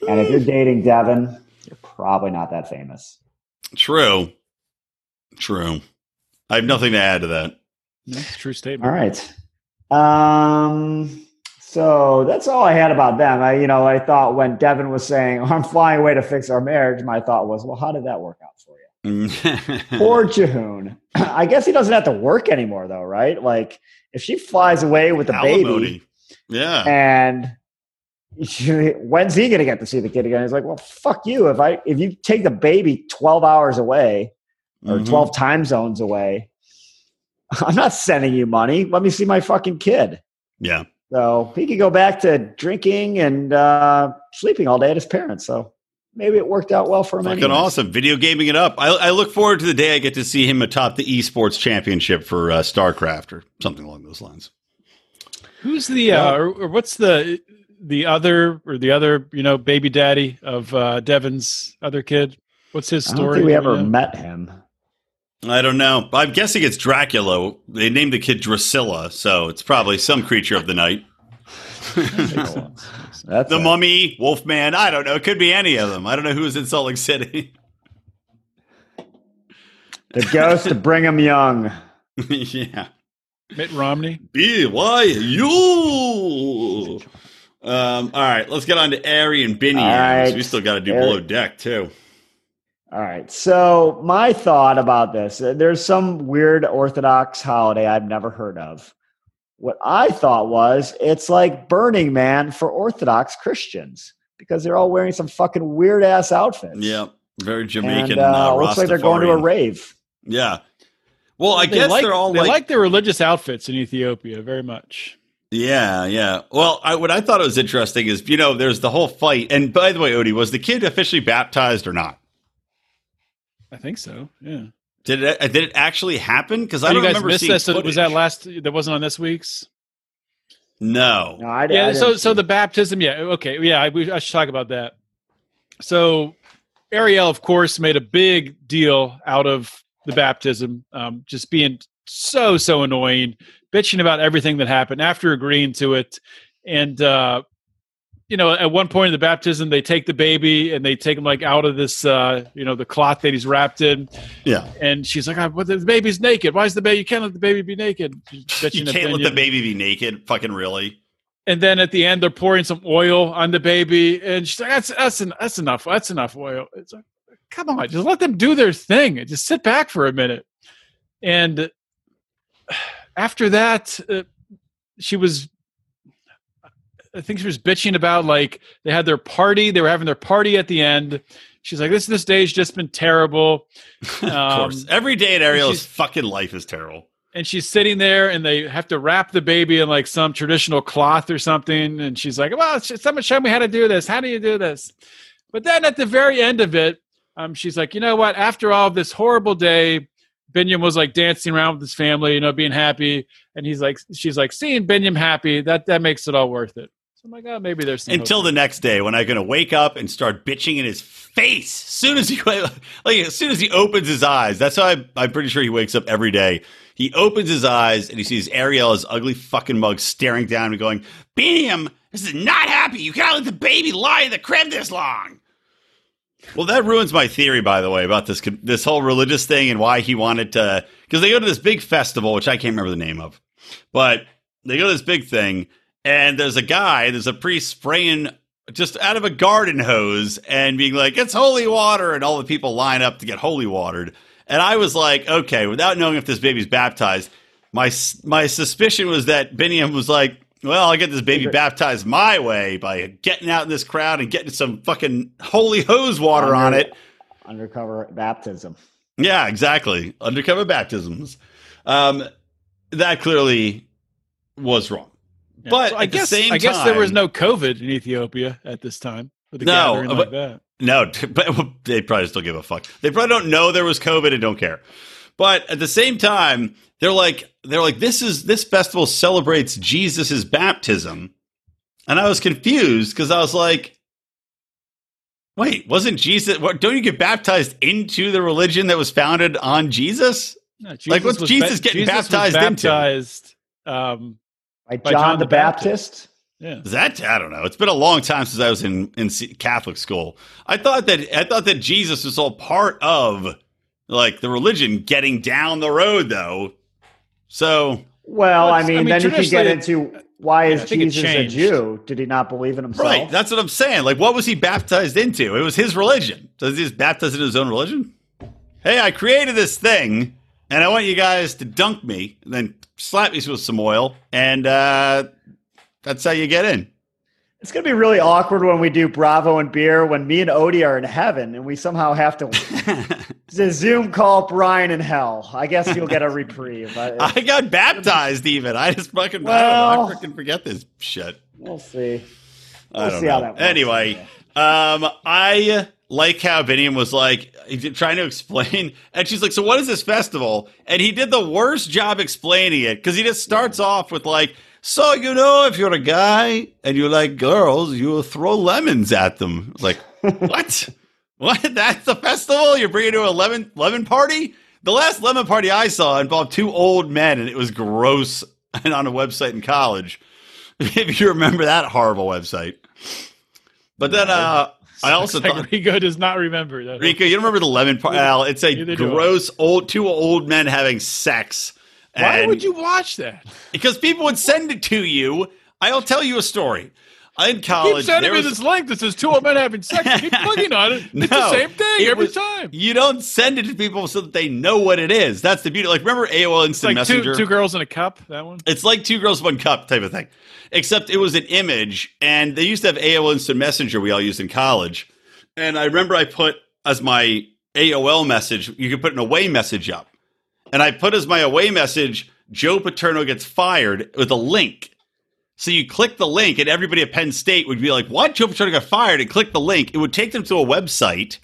And if you're dating Deavan, you're probably not that famous.
True. True. I have nothing to add to that.
That's a true statement.
All right. Um. So that's all I had about them. I, you know, I thought when Deavan was saying, "I'm flying away to fix our marriage," my thought was, "Well, how did that work out for you?" Poor Jihoon. I guess he doesn't have to work anymore, though, right? Like, if she flies away with the baby,
Yeah.
and she- when's he going to get to see the kid again? He's like, well, fuck you. If I if you take the baby twelve hours away or
Mhm.
twelve time zones away, I'm not sending you money. Let me see my fucking kid.
Yeah.
So he could go back to drinking and uh, sleeping all day at his parents. So maybe it worked out well for him.
Fucking
anyways.
awesome. Video gaming it up. I, I look forward to the day I get to see him atop the esports championship for uh, StarCraft or something along those lines.
Who's the uh, or, or what's the the other or the other you know baby daddy of uh, Deavan's other kid? What's his
I don't
story?
think we ever
know?
met him.
I don't know. I'm guessing it's Dracula. They named the kid Drascilla, so it's probably some creature of the night.
That's
The
it.
Mummy, Wolfman. I don't know. It could be any of them. I don't know who's in Salt Lake City.
the ghost of Brigham Young.
yeah.
Mitt Romney.
B Y U. Um, all right, let's get on to Ari and Binny.
All right.
We still got to do
Ari-
below deck too.
All right. So my thought about this, uh, there's some weird Orthodox holiday I've never heard of. What I thought was it's like Burning Man for Orthodox Christians because they're all wearing some fucking weird ass outfits.
Yeah, very
And
Jamaican.
uh,
uh,
looks like they're going to a rave.
Yeah. Well, I
They
guess
like,
they're all
they
like,
like their religious outfits in Ethiopia very much.
yeah, yeah. Well, I, what I thought was interesting is, you know, there's the whole fight. And by the way, Odie, was the kid officially baptized or not?
I think so. Yeah.
Did it? uh, Did it actually happen? Because I
Oh,
don't
guys
remember
missed
seeing
this. So was that last? That wasn't on this week's.
No.
No, I, I
yeah.
didn't
So so the baptism. Yeah. Okay. Yeah. I, we, I should talk about that. So Ariel, of course, made a big deal out of the baptism, um, just being so so annoying, bitching about everything that happened after agreeing to it, and uh, you know, at one point in the baptism, they take the baby and they take him like out of this, uh, you know, the cloth that he's wrapped in.
Yeah.
And she's like, oh, "But the baby's naked. Why is the baby? You can't let the baby be naked."
You can't let the baby be naked. Fucking really.
And then at the end, they're pouring some oil on the baby, and she's like, "That's that's en- that's enough. That's enough oil." It's like, come on, just let them do their thing just sit back for a minute. And after that, uh, she was. I think she was bitching about like they had their party. They were having their party at the end. She's like, "This this day's just been terrible."
Of course.
Um,
Every day in Ariel's fucking life is terrible.
and she's sitting there and they have to wrap the baby in like some traditional cloth or something and she's like well someone show me how to do this how do you do this but then at the very end of it um, she's like you know what after all of this horrible day Biniyam was like dancing around with his family you know being happy and he's like she's like seeing Biniyam happy that that makes it all worth it so i'm like oh maybe there's some hope
Until the next day when I'm going to wake up and start bitching in his face. As soon as he like as soon as he opens his eyes. That's how I'm, I'm pretty sure he wakes up every day. He opens his eyes and he sees Ariel, his ugly fucking mug, staring down and going, "Beam, this is not happy. You cannot let the baby lie in the crib this long." Well, that ruins my theory, by the way, about this this whole religious thing and why he wanted to. Because they go to this big festival, which I can't remember the name of, but they go to this big thing, and there's a guy, there's a priest spraying just out of a garden hose and being like, "It's holy water," and all the people line up to get holy watered. And I was like, okay, without knowing if this baby's baptized, my my suspicion was that Biniyam was like, well, I'll get this baby baptized my way by getting out in this crowd and getting some fucking holy hose water on it.
Undercover baptism.
Yeah, exactly. Undercover baptisms. Um, that clearly was wrong.
Yeah.
But
So I guess I guess there was no COVID in Ethiopia at this time with
No, but-
like that.
No, but they probably still give a fuck. They probably don't know there was COVID and don't care. But at the same time, they're like they're like this is this festival celebrates Jesus's baptism. And I was confused because I was like, wait, wasn't Jesus what don't you get baptized into the religion that was founded on Jesus?
No,
Like, what's Jesus getting
Jesus was
baptized into?
baptized, Um,
By
By
John,
John
the
the Baptist.
Baptist.
yeah.
Is that I don't know. It's been a long time since I was in in Catholic school. I thought that I thought that Jesus was all part of like the religion getting down the road though. So
Well,
Well,
I mean,
I mean,
then you can get into why
Yeah,
is
I
Jesus a. Jew? Did he not believe in himself?
right, that's what I'm saying. Like, what was he baptized into? It was his religion. Does he just baptize into his own religion? Hey, I created this thing, and I want you guys to dunk me, and then slap me with some oil, and uh, that's how you get in.
It's going to be really awkward when we do Bravo and beer when me and Odie are in heaven and we somehow have to Zoom call Brian in hell. I guess you'll get a reprieve. I,
I got baptized even. I just fucking I
Well-
know. I freaking forget this shit.
we'll see. We'll see
know.
how that works.
Anyway, um, I like how Biniyam was like trying to explain, and she's like, "So what is this festival?" And he did the worst job explaining it because he just starts off with like, "So you know, if you're a guy and you like girls, you will throw lemons at them." Like, what? What? That's the festival you're bringing to a lemon lemon party? The last lemon party I saw involved two old men, and it was gross. And on a website in college, if you remember that horrible website. But then uh, I also
like
thought,
Rico does not remember that.
Rico, you don't remember the lemon part? Al, it's a
Neither do I.
gross old two old men having sex.
Why would you watch that?
Because people would send it to you. I'll tell you a story. In
Keep
college,
sending
there
me this link that says two old men having sex. Keep clicking on it. It's the
No,
same thing every
was-
time.
You don't send it to people so that they know what it is. That's the beauty. Like remember AOL Instant
like two,
Messenger?
two girls in a cup. That one.
It's like two girls, one cup type of thing. Except it was an image, and they used to have AOL Instant Messenger we all used in college. And I remember I put as my AOL message, you could put an away message up. And I put as my away message, Joe Paterno gets fired with a link. So you click the link, and everybody at Penn State would be like, What? Joe Paterno got fired, and click the link. It would take them to a website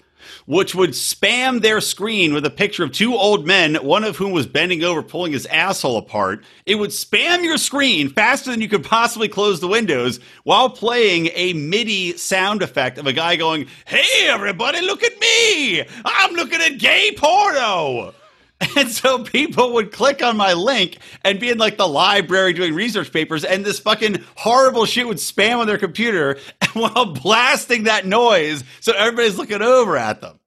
which would spam their screen with a picture of two old men, one of whom was bending over, pulling his asshole apart. It would spam your screen faster than you could possibly close the windows while playing a MIDI sound effect of a guy going, Hey, everybody, look at me! I'm looking at gay porno! And so people would click on my link and be in like the library doing research papers, and this fucking horrible shit would spam on their computer while blasting that noise. So everybody's looking over at them.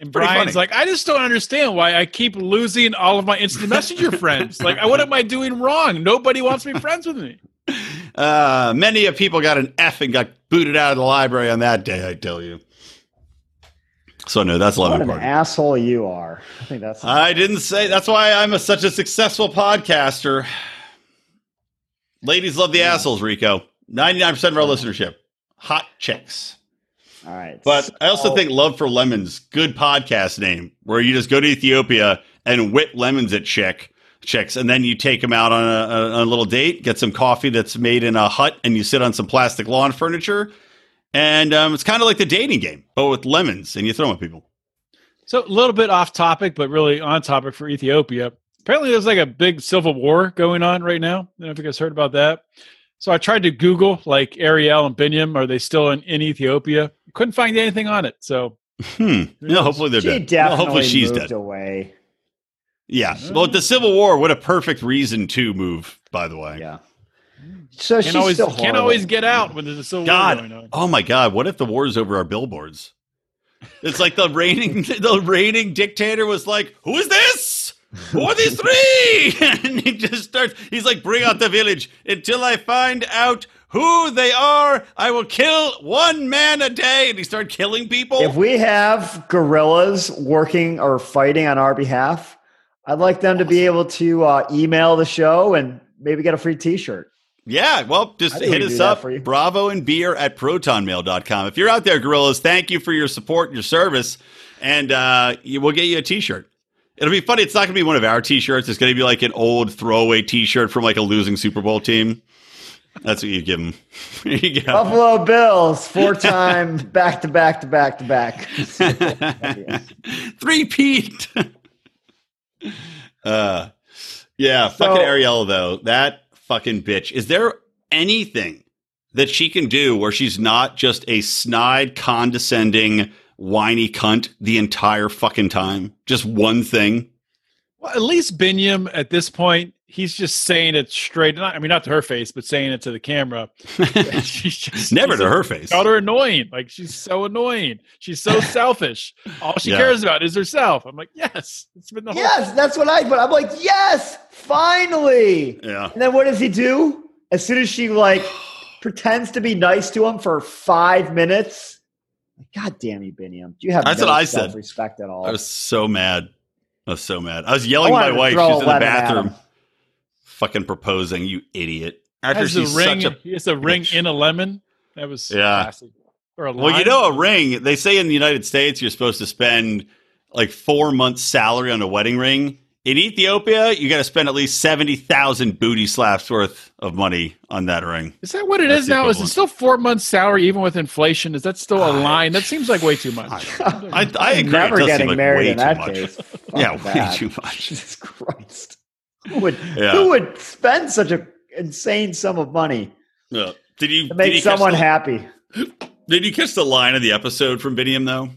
And Brian's like, I just don't understand why I keep losing all of my instant messenger friends. Like, what am I doing wrong? Nobody wants to be friends with me.
Uh, many of people got an F and got booted out of the library on that day, I tell you. So, no, that's
What
lemon
an asshole you are. I think that's
I didn't say that's why I'm a, such a successful podcaster. Ladies love the assholes, Rico. 99% of our listenership. Hot chicks.
all right.
But I also think Love for Lemons, good podcast name, where you just go to Ethiopia and whip lemons at chick chicks, and then you take them out on a, a, on a little date, get some coffee that's made in a hut, and you sit on some plastic lawn furniture, and um, it's kind of like the dating game, but with lemons, and you throw them at people.
So, a little bit off topic, but really on topic for Ethiopia. Apparently, there's like a big civil war going on right now. I don't know if you guys heard about that. So, I tried to Google like Ariel and Biniyam. Are they still in, in Ethiopia? Couldn't find anything on it. So,
Hmm. Yeah, hopefully they're
she
dead.
definitely
Well, hopefully she's
moved
dead.
away.
Yeah. Well, the Civil War, what a perfect reason to move, by the way.
Yeah. So she's
can't always,
still
can't always get out when there's a civil war
God.
going on.
Oh my God. What if the war is over our billboards? It's like the reigning the reigning dictator was like, Who is this? Who are these three? and he just starts he's like, Bring out the village until I find out who they are. I will kill one man a day. And he started killing people.
If we have gorillas working or fighting on our behalf, I'd like them to be able to uh, email the show and maybe get a free T-shirt.
Yeah, well, just
I think we
hit us up, bravo and beer at protonmail.com. If you're out there, gorillas, thank you for your support and your service. And uh, we'll get you a t shirt. It'll be funny. It's not going to be one of our t shirts. It's going to be like an old throwaway t shirt from like a losing Super Bowl team. That's what you give them. You go.
Buffalo Bills, four-time back to back to back to back.
Three Pete. uh, yeah, fucking
So-
Ariel though. That fucking bitch. Is there anything that she can do where she's not just a snide, condescending, whiny cunt the entire fucking time? Just one thing.
Well, at least Biniyam at this point, he's just saying it straight. Not, I mean, not to her face, but saying it to the camera. she's just
Never
she's
to her face.
Got her annoying. Like she's so annoying. She's so selfish. All she
Yeah.
cares about is herself. I'm like, yes, it's been the whole.
yes, that's what I. But I'm like, yes, finally.
Yeah.
And then what does he do? As soon as she like pretends to be nice to him for five minutes. God damn you, Biniyam. Do you have
That's
no
what I said.
self-respect at all?
I was so mad. I was so mad. I was yelling
I
at my wife. She's in the bathroom,
him.
Fucking proposing. You idiot. After
Has the
she's
ring,
such a
he has a ring
bitch.
in a lemon. That was
Yeah.
classic. Or a
Well, you know, a ring, they say in the United States, you're supposed to spend like four months' salary on a wedding ring. In Ethiopia, you got to spend at least 70,000 booty slaps worth of money on that ring.
Is that what it
That's
is
the
now? Is it still four months' salary even with inflation? Is that still a line? That seems like way too much.
I, I agree.
Never
it
getting
seem like
married in that
much.
case. Fuck
Yeah, way too much.
Jesus Christ. Who would
Yeah.
who would spend such an insane sum of money
Yeah. Did you
to make
you
someone
the-
happy?
Did you catch the line of the episode from Biniyam though?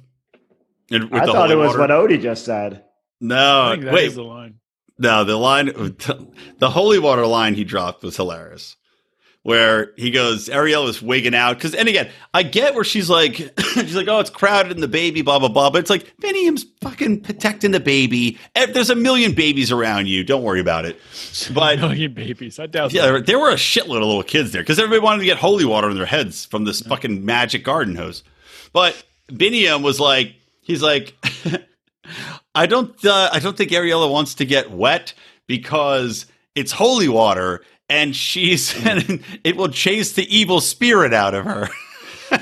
And with
I
the
thought it was
water?
what Odie just said.
No,
that
wait.
is the line.
No, the line, the holy water line he dropped was hilarious. Where he goes, Ariel is wigging out because, and again, I get where she's like, she's like, oh, it's crowded in the baby, blah blah blah. But it's like Biniyam's fucking protecting the baby. There's a million babies around you. Don't worry about it. But
million babies. I doubt.
yeah,
that.
there, there were a shitload of little kids there because everybody wanted to get holy water in their heads from this fucking magic garden hose. But Biniyam was like, he's like, I don't, uh, I don't think Ariela wants to get wet because it's holy water, and she's, and it will chase the evil spirit out of her.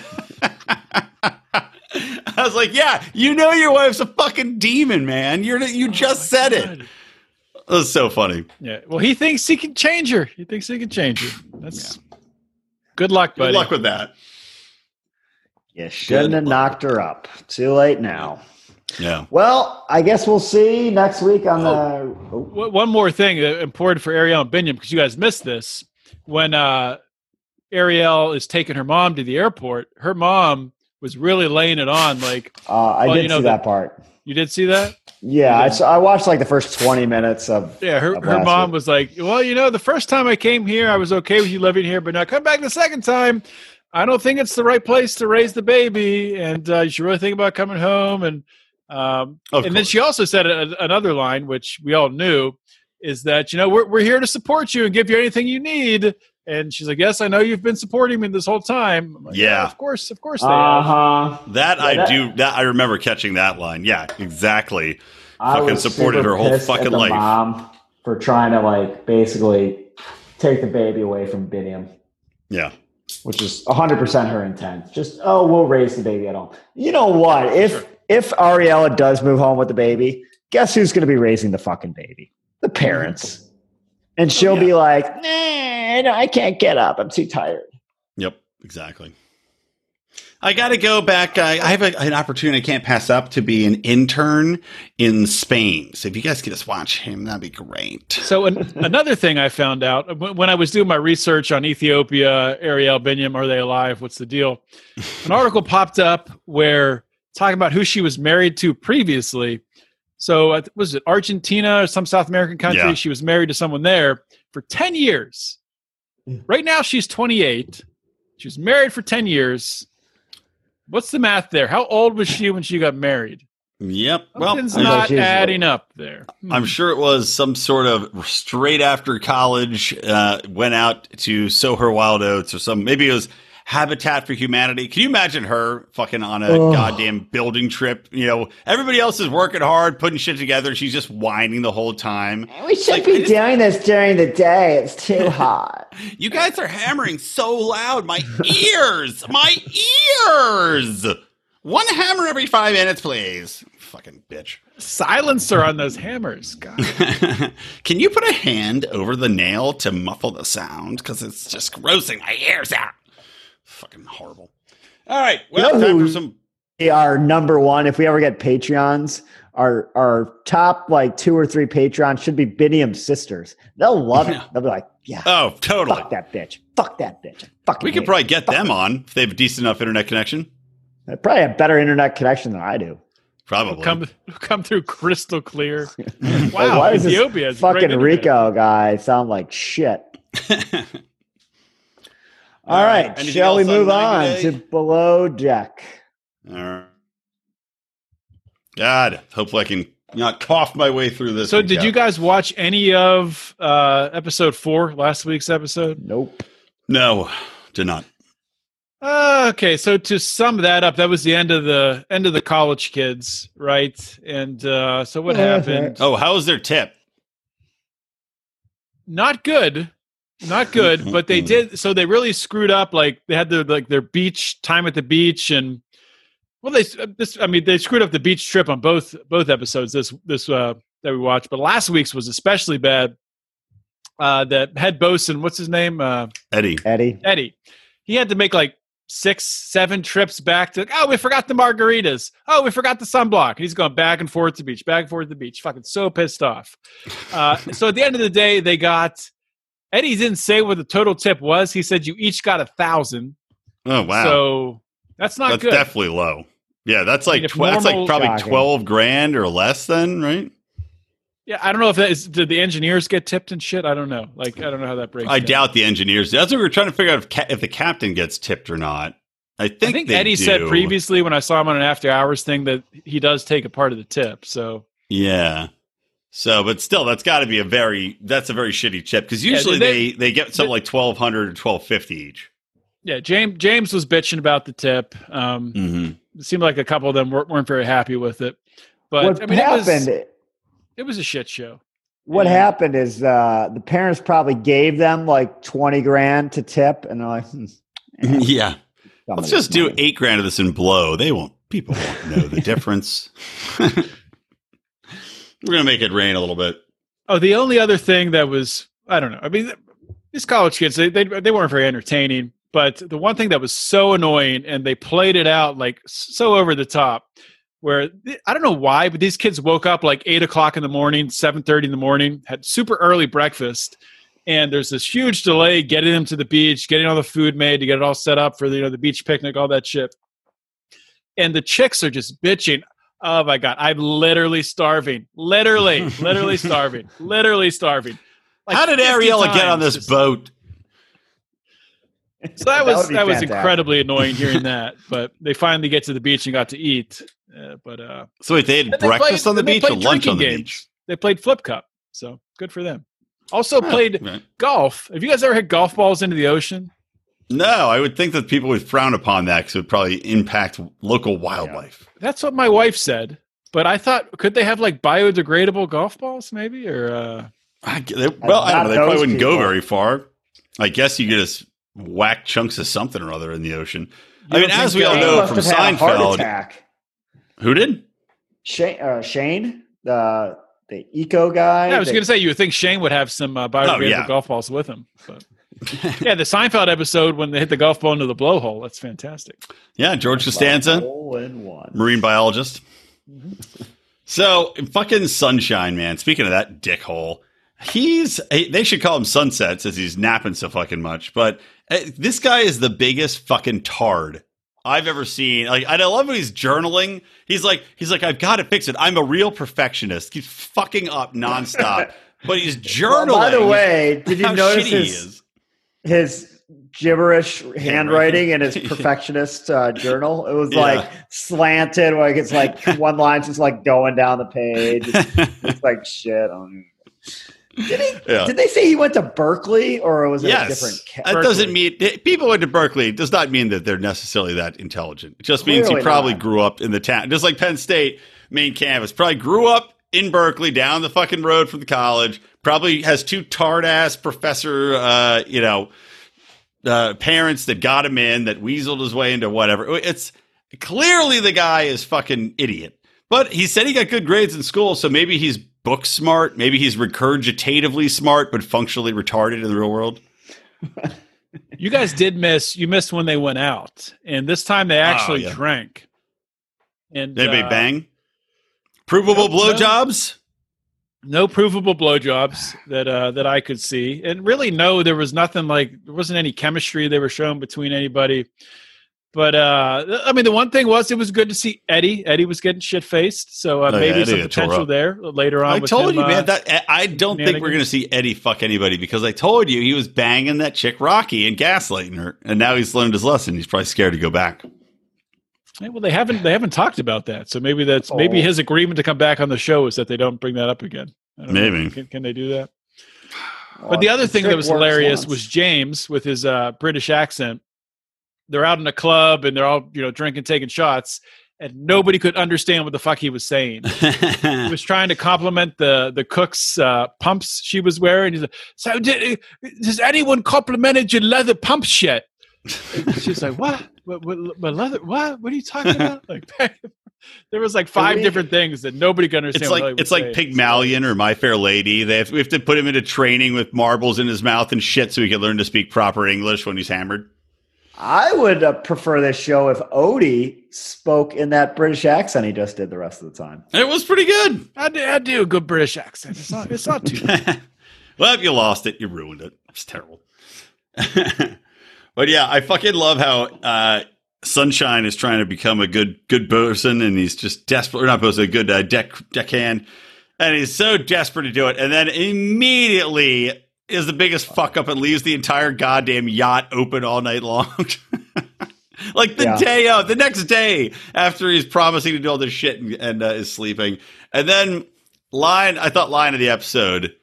I was like, yeah, you know your wife's a fucking demon, man. You're you oh just said it.
God.
It was so funny.
Yeah. Well, he thinks he can change her. He thinks he can change her. That's good luck, buddy.
Good luck with that.
You shouldn't
Good
have knocked her up. Too late now.
Yeah.
Well, I guess we'll see next week on the. Oh,
One one more thing important for Ariel and Biniyam because you guys missed this. When uh, Ariel is taking her mom to the airport, her mom was really laying it on. Like
Uh, I
Well,
did
you know,
see
the-
that part.
you did see that?
Yeah, I, saw, I watched like the first twenty minutes of.
Yeah, her,
of
her mom
week.
was like, "Well, you know, the first time I came here, I was okay with you living here, but now come back the second time. I don't think it's the right place to raise the baby, and uh, you should really think about coming home." And um,
Of
and then she also said a, another line, which we all knew, is that you know we're we're here to support you and give you anything you need. And she's like, "Yes, I know you've been supporting me this whole time." I'm like,
Yeah.
of course, of course
Uh-huh.
That
Yeah,
I
that-
do. That I remember catching that line. Yeah, exactly.
I
Fucking
was
supported
super
her whole
pissed
fucking
at the
life.
Mom for trying to like basically take the baby away from Biniyam,
Yeah.
which is 100 percent her intent. Just oh, we'll raise the baby at home. You know what? If if Ariela does move home with the baby, guess who's going to be raising the fucking baby? The parents. And oh, she'll
Oh, yeah.
be like, nah, no, I can't get up. I'm too tired.
Yep. Exactly. I got to go back. I, I have a, an opportunity I can't pass up to be an intern in Spain. So if you guys could just watch him, that'd be great.
So an, another thing I found out when when I was doing my research on Ethiopia, Ariel Biniyam, are they alive? What's the deal? An article popped up where talking about who she was married to previously. So uh, was it Argentina or some South American country?
Yeah.
She was married to someone there for ten years. Right now she's 28. She was married for 10 years. What's the math there? How old was she when she got married?
Yep. Well,
Something's
I'm,
not
she's-
adding up there. Hmm.
I'm sure it was some sort of straight after college, uh, went out to sow her wild oats or some, maybe it was Habitat for Humanity. Can you imagine her fucking on a
Ugh.
goddamn building trip? You know, everybody else is working hard, putting shit together. She's just whining the whole time.
We should
Like,
be
just-
doing this during the day. It's too hot.
You guys are hammering so loud. My ears, my ears. One hammer every five minutes, please. Fucking bitch.
Silencer on those hammers. God.
Can you put a hand over the nail to muffle the sound? Because it's just grossing my ears out. Fucking horrible. All right. Well,
You know
time for
who-
some.
our number one, if we ever get Patreons, our our top like two or three Patreons should be Biniyam's sisters. They'll love it. They'll be like, yeah,
Oh, totally.
fuck that bitch. Fuck that bitch. Fuck
We could probably get them on if they have a decent enough internet connection.
They probably have better internet connection than I do.
Probably.
come come through crystal clear.
Like,
Wow,
why does this
Ethiopia is
fucking. Rico guy sound like shit? All
All
right,
right.
Shall we move on
Day?
to below deck?
All right. God, hopefully I can not cough my way through this.
So, did
Kev.
you guys watch any of uh, episode four, last week's episode?
Nope.
No, did not.
Uh, okay, so to sum that up, that was the end of the end of the college kids, right? And uh, so what happened?
Oh, how was their tip?
Not good, not good. but they did. So they really screwed up. Like they had their like their beach time at the beach, and well, they this. I mean, they screwed up the beach trip on both both episodes. This this uh, that we watched, but last week's was especially bad. Uh, that head bosun, what's his name? Uh,
Eddie.
Eddie.
Eddie. He had to make like six, seven trips back to. Oh, we forgot the margaritas. Oh, we forgot the sunblock. And he's going back and forth to the beach, back and forth to the beach. Fucking so pissed off. Uh, so at the end of the day, they got. Eddie didn't say what the total tip was. He said you each got a thousand.
Oh wow,
So that's not
that's
good.
definitely low. Yeah, that's
mean,
like
if
tw- that's like probably
Shocking.
twelve grand or less. Then right?
yeah, I don't know if that is. Did the engineers get tipped and shit? I don't know. Like I don't know how that breaks.
I
down.
doubt the engineers. That's what we are trying to figure out if, ca- if the captain gets tipped or not. I think,
I think
they
Eddie said previously when I saw him on an after hours thing that he does take a part of the tip. So
Yeah. So, but still, that's got to be a very that's a very shitty chip because
Yeah,
usually
they-
they, they get something like twelve hundred or twelve fifty each.
yeah, James James was bitching about the tip. Um,
Mm-hmm.
it seemed like a couple of them weren't, weren't very happy with it. But
what
I mean,
happened?
It was, it was a shit show.
what
Yeah.
happened is uh, the parents probably gave them like twenty grand to tip, and they're like, hmm,
Yeah. Let's just
this
do eight grand of this and blow. They won't. People won't know the difference. We're gonna make it rain a little bit.
Oh, the only other thing that was I don't know. I mean, these college kids they they, they weren't very entertaining. But the one thing that was so annoying, and they played it out like so over the top, where I don't know why, but these kids woke up like eight o'clock in the morning, seven thirty in the morning, had super early breakfast, and there's this huge delay getting them to the beach, getting all the food made to get it all set up for the you know the beach picnic, all that shit. and the chicks are just bitching. Oh my god, I'm literally starving. Literally, literally starving. Literally starving. Like
How did Ariela get on this
just-
boat?
So that
That
was
would be
that was incredibly annoying hearing that. But they finally get to the beach and got to eat. Uh, but uh,
So wait, they had
and they
breakfast
played-
on the beach or
played
lunch on the
drinking
beach?
They played flip cup, so good for them. Also played
Right.
golf. Have you guys ever hit golf balls into the ocean?
No, I would think that people would frown upon that because it would probably impact local wildlife.
That's what my wife said. But I thought, could they have like biodegradable golf balls, maybe? Or uh,
I g- they- well, I don't know. They probably wouldn't go very far. I guess you could just whack chunks of something or other in the ocean. I mean, as we all know from
have had a heart
Seinfeld,
attack.
who did?
Shane, uh, Shane, the the eco guy.
yeah, I was going to say you would think Shane would have some uh, biodegradable
Oh, yeah.
golf balls with him. But yeah, the Seinfeld episode when they hit the golf ball into the blowhole. That's fantastic.
Yeah, George Costanza,
Hole in one.
marine biologist. So fucking sunshine, man. Speaking of that dickhole, he's they should call him Sunset since he's napping so fucking much. But uh, this guy is the biggest fucking tard I've ever seen. Like, and I love when he's journaling. He's like, he's like, I've got to fix it. I'm a real perfectionist. He's fucking up nonstop. but he's journaling.
Well, by the way, did you notice
shitty he
his,
is.
His gibberish handwriting in his perfectionist uh, journal? It was
Yeah.
like slanted, like it's like one line's just like going down the page. It's like shit. On. Did he?
Yeah.
Did they say he went to Berkeley or was it a
Yes,
different? Ca-
that doesn't mean people went to Berkeley. Does not mean that they're necessarily that intelligent. It just means he probably
not.
grew up in the town, just like Penn State main campus. Probably grew up in Berkeley, down the fucking road from the college. Probably has two tard ass professor, uh, you know, uh, parents that got him in, that weaseled his way into whatever. It's clearly the guy is fucking idiot. But he said he got good grades in school, so maybe he's book smart. Maybe he's regurgitatively smart, but functionally retarded in the real world.
You guys did miss. You missed when they went out, and this time they actually
Oh, yeah.
drank. And
Did they
uh,
bang? Provable blowjobs?
No provable blowjobs that uh, that I could see, and really no, there was nothing like there wasn't any chemistry they were showing between anybody. But uh, I mean, the one thing was it was good to see Eddie. Eddie was getting shit faced, so uh,
Oh,
maybe
Eddie
some
got
potential there later on.
I
with
told
him,
you,
uh,
man. That I- I don't think we're going to see Eddie fuck anybody because I told you he was banging that chick Rocky and gaslighting her, and now he's learned his lesson. He's probably scared to go back.
Yeah, well, they haven't they haven't talked about that, so maybe that's maybe
Oh.
his agreement to come back on the show is that they don't bring that up again. I don't know.
Maybe.
can, can they do that?
Well,
But the other thing that was hilarious
once.
was James with his uh, British accent. They're out in a club and they're all you know drinking, taking shots, and nobody could understand what the fuck he was saying. he was trying to compliment the the cook's uh, pumps she was wearing. He's like, "So did, has anyone complimented your leather pumps yet?" And she's like, "What? What? What? what leather? What? What are you talking about?" Like, there was like five
we-
different things that nobody could understand.
It's like
he
it's like
saying.
Pygmalion or My Fair Lady. They have, we have to put him into training with marbles in his mouth and shit so he can learn to speak proper English when he's hammered.
I would uh, prefer this show if Odie spoke in that British accent he just did the rest of the time.
It was pretty good.
I do, I do a good British accent. It's not. It's not too. bad.
well, if you lost it, you ruined it. It's terrible. But yeah, I fucking love how uh, Sunshine is trying to become a good good person, and he's just desperate. Or not bosun, a good uh, deck deckhand, and he's so desperate to do it, and then immediately is the biggest fuck up and leaves the entire goddamn yacht open all night long. like the
Yeah.
day of, the next day after he's promising to do all this shit and, and uh, is sleeping, and then line I thought line of the episode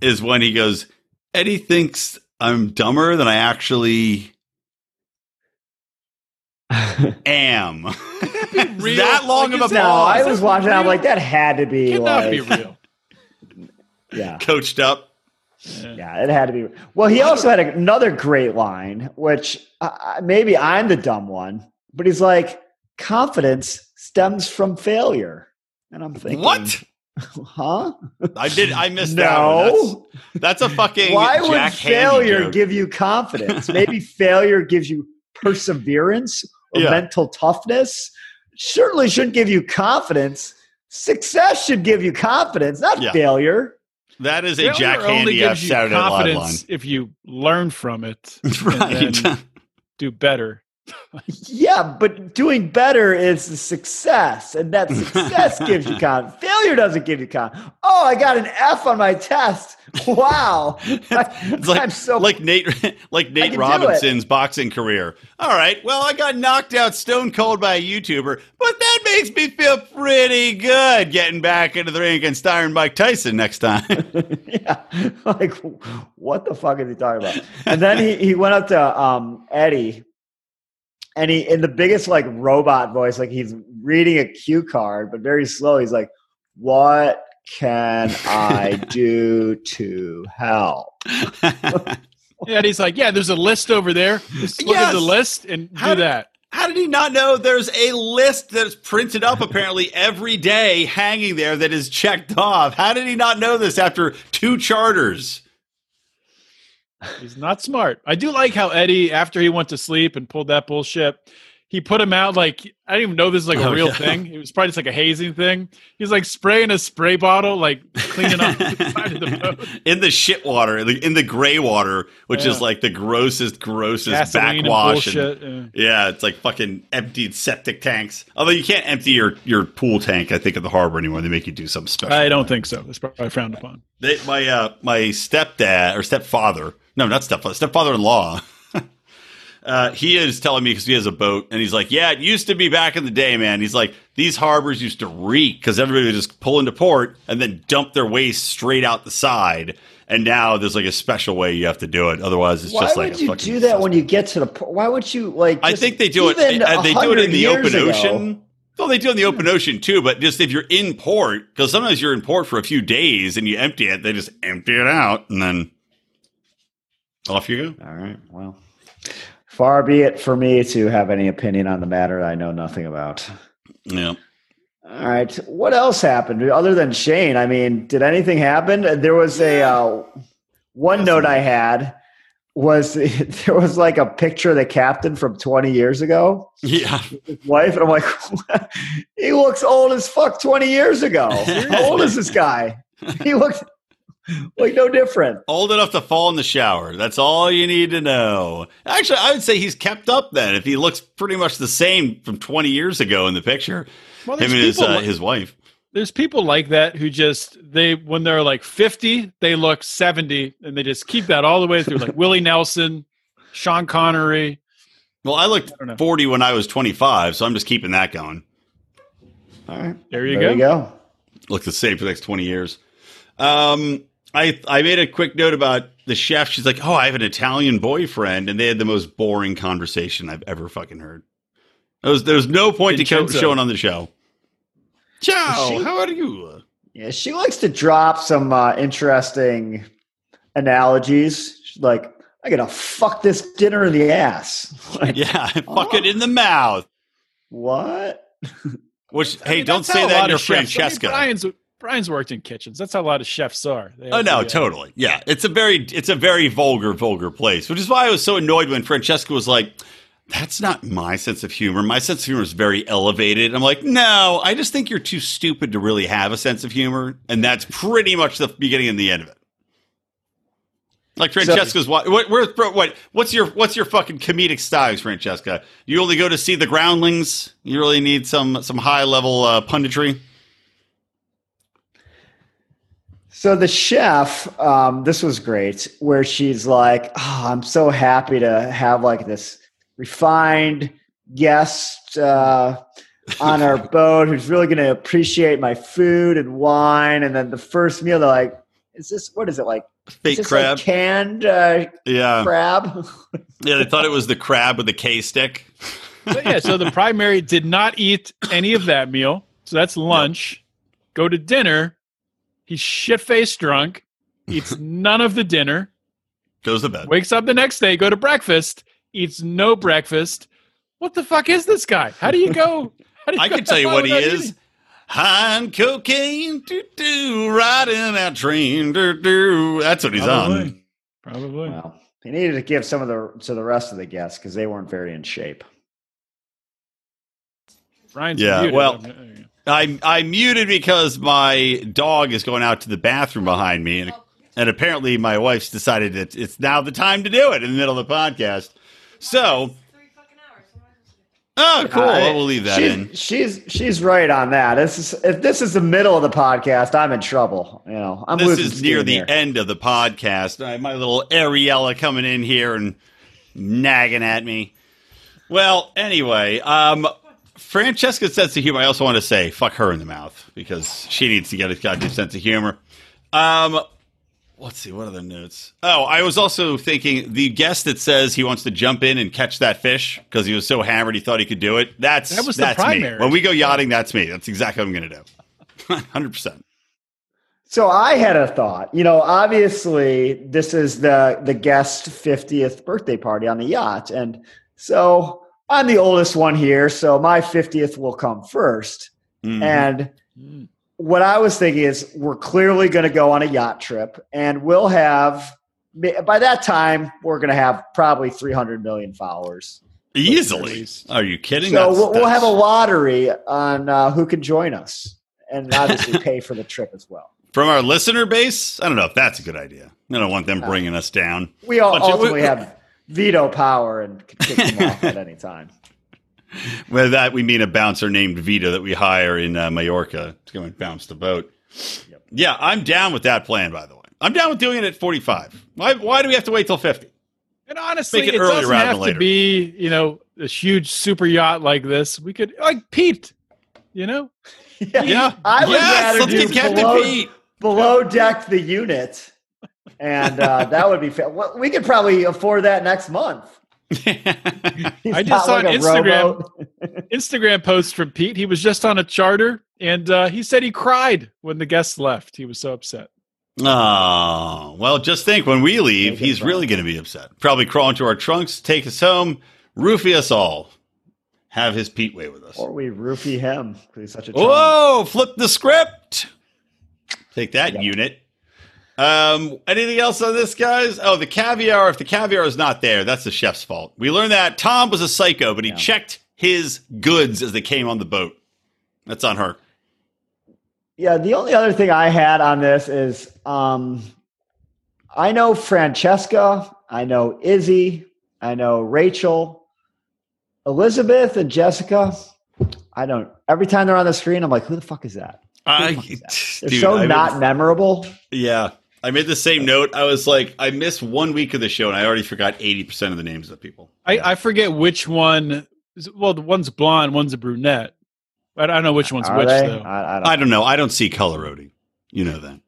is when he goes, Eddie thinks I'm dumber than I actually am.
real?
that long
Like,
of a
is
No,
pause.
I was watching. I'm like, that had to be
Cannot
like,
be real.
yeah,
coached up.
yeah, it had to be. Well, he also had another great line, which uh, maybe I'm the dumb one, but he's like, confidence stems from failure, and I'm thinking,
What?
Huh?
I did. I missed that.
No.
That's, that's a fucking.
Why would
Jack Handey
failure
joke.
give you confidence? Maybe failure gives you perseverance or
Yeah.
mental toughness. Certainly shouldn't give you confidence. Success should give you confidence, not
Yeah.
failure.
That is a
Failure
Jack
only
Handey F
gives you
Saturday Night Live line.
confidence if you learn from it,
right.
then do better.
Yeah, but doing better is the success, and that success gives you confidence. Failure doesn't give you confidence. Oh, I got an F on my test. Wow,
It's like
am so
like Nate like Nate Robinson's boxing career. All right, well, I got knocked out stone cold by a YouTuber, but that makes me feel pretty good getting back into the ring against Iron Mike Tyson next time.
yeah. Like, what the fuck is he talking about? And then he, he went up to um, Eddie, and he in the biggest like robot voice, like he's reading a cue card, but very slow. He's like, "What can I do to help?"
Yeah, and he's like, yeah, there's a list over there. Just look at the list and
How
do
did-
that.
How did he not know there's a list that's printed up apparently every day hanging there that is checked off? How did he not know this after two charters?
He's not smart. I do like how Eddie, after he went to sleep and pulled that bullshit, he put him out like I didn't even know this is like a
Oh,
real
yeah.
thing. It was probably just like a hazing thing. He's like spraying a spray bottle, like cleaning up the side of the boat.
in the shit water, in the, in the gray water, which
Yeah.
is like the grossest, grossest
Gasoline
backwash. and-
bullshit. yeah.
yeah, it's like fucking emptied septic tanks. Although you can't empty your, your pool tank, I think, at the harbor anymore. They make you do something special.
I don't think so. It's probably frowned upon.
They, my uh, my stepdad or stepfather, no, not stepfather, stepfather-in-law. Uh, he is telling me because he has a boat, and he's like, "Yeah, it used to be back in the day, man." He's like, "These harbors used to reek because everybody would just pull into port and then dump their waste straight out the side." And now there's like a special way you have to do it. Otherwise, it's
Why
just
would
like a
you
fucking
do that when you get to the? po- Why would you like?
I think they do it. uh, They do it in the open
ago?
ocean. Well, they do it in the open ocean too. But just if you're in port, because sometimes you're in port for a few days and you empty it, they just empty it out and then off you go.
All right. Well, far be it for me to have any opinion on the matter I know nothing about.
Yeah.
All right. What else happened other than Shane? I mean, did anything happen? There was a uh, one note I had was there was like a picture of the captain from 20 years ago,
Yeah.
his wife, and I'm like, he looks old as fuck 20 years ago. How old is this guy? He looks like no different.
Old enough to fall in the shower. That's all you need to know. Actually, I would say he's kept up then if he looks pretty much the same from 20 years ago in the picture.
Well,
Him and his, uh,
like-
his wife.
there's people like that who just they when they're like 50 they look 70 and they just keep that all the way through like willie nelson sean connery
Well, I looked
I
40 when I was 25, so I'm just keeping that going.
All right.
there you
There
go
you go.
look the same for the next 20 years. Um, I I made a quick note about the chef. She's like, "Oh, I have an Italian boyfriend," and they had the most boring conversation I've ever fucking heard. There was there was no point to showing on the show. Ciao,
She-
how are you?
Yeah, she likes to drop some uh, interesting analogies. She's like, "I gotta fuck this dinner in the ass." Like,
Yeah, fuck it in the mouth.
what?
Which
I
hey,
mean,
don't say that in your
of chefs- I mean,
Francesca.
brian's brian's worked in kitchens that's how a lot of chefs are They
Oh no,
uh,
totally. Yeah, it's a very it's a very vulgar vulgar place, which is why I was so annoyed when Francesca was like, "That's not my sense of humor. My sense of humor is very elevated." I'm like, "No, I just think you're too stupid to really have a sense of humor," and that's pretty much the beginning and the end of it. Like Francesca's what? What? Where, what? What's your What's your fucking comedic styles, Francesca? You only go to see the groundlings. You really need some some high level uh, punditry.
So the chef, um, this was great, where she's like, oh, "I'm so happy to have like this refined guest uh, on our boat who's really going to appreciate my food and wine." And then the first meal, they're like, "Is this what is it like? Is
Fake
this
crab.
like canned uh,
yeah,
crab?"
yeah. They thought it was the crab with the K stick.
so, yeah so the primary did not eat any of that meal so that's lunch go to dinner he's shit-faced drunk eats none of the dinner
Goes to bed.
wakes up the next day, go to breakfast, eats no breakfast. What the fuck is this guy? How do you go? How do
I
go
can tell you what he is.
eating?
High on cocaine, doo doo, riding that train, doo doo. That's what he's on.
Probably. Probably.
well, he needed to give some of the to the rest of the guests because they weren't very in shape.
Brian's
Yeah,
muted.
well-
There you go.
I I muted because my dog is going out to the bathroom behind me, and and apparently my wife's decided that it's now the time to do it in the middle of the podcast. So
Three fucking hours. What am
Oh, cool.
I-
well, we'll leave that
she's,
in.
She's she's right on that. This is, if this is the middle of the podcast, I'm in trouble. You know, I'm
This
losing
is near the
here.
end of the podcast. I have my little Ariela coming in here and nagging at me. Well, anyway, um, Francesca's sense of humor. I also want to say, fuck her in the mouth because she needs to get a goddamn sense of humor. Um, let's see, what other notes? Oh, I was also thinking the guest that says he wants to jump in and catch that fish because he was so hammered he thought he could do it. That's
That was the
that's me.
primary.
When we go yachting, that's me. That's exactly what I'm going to do. Hundred percent.
So I had a thought. You know, obviously this is the the guest 50th birthday party on the yacht, and so I'm the oldest one here, so my 50th will come 1st
Mm-hmm.
And
Mm.
what I was thinking is we're clearly going to go on a yacht trip, and we'll have by that time we're going to have probably 300 million followers.
Easily. Are you kidding?
So
That's-
we'll, we'll have a lottery on uh, who can join us, and obviously pay for the trip as well.
from our listener base. I don't know if that's a good idea. I don't want them bringing us down.
We all
But you-
ultimately have veto power and can kick them off at any time.
With that, we mean a bouncer named Vito that we hire in uh, Mallorca to go and bounce the boat. Yeah, I'm down with that plan. By the way, I'm down with doing it at 45. Why? Why do we have to wait till 50?
And honestly,
Make it
it,
earlier
doesn't have
than
to be, you know, a huge super yacht like this. We could like Pete, you know?
Yeah,
I would
yes,
rather
let's
do
get Captain
below-
Pete.
Below deck the unit, and uh, that would be. Fa- well, we could probably afford that next month.
I just saw
like
on
a
Instagram. Instagram post from Pete. He was just on a charter and uh, he said he cried when the guests left. He was so upset.
Oh, well, just think when we leave, he's
fun.
really going to be upset. Probably crawl into our trunks, take us home, roofie us all, have his Pete way with us.
or we roofie him because he's such a. charm.
Whoa, flip the script. Take that,
Yep.
unit. Um, anything else on this, guys? Oh, the caviar. If the caviar is not there, that's the chef's fault. We learned that Tom was a psycho, but he
Yeah.
checked his goods as they came on the boat. That's on her.
Yeah, the only other thing I had on this is um, I know Francesca, I know Izzy, I know Rachel, Elizabeth, and Jessica. I don't. Every time they're on the screen, I'm like, who the fuck is that?
I,
They're
dude,
so
I
not
made-
memorable.
yeah, I made the same note. I was like, I missed one week of the show, and I already forgot eighty percent of the names of the people.
I, I forget which one. Well, the one's blonde, one's a brunette. I don't know which one's
Are
which,
they?
though.
I, I don't.
I don't know. I don't see color coding. You know that.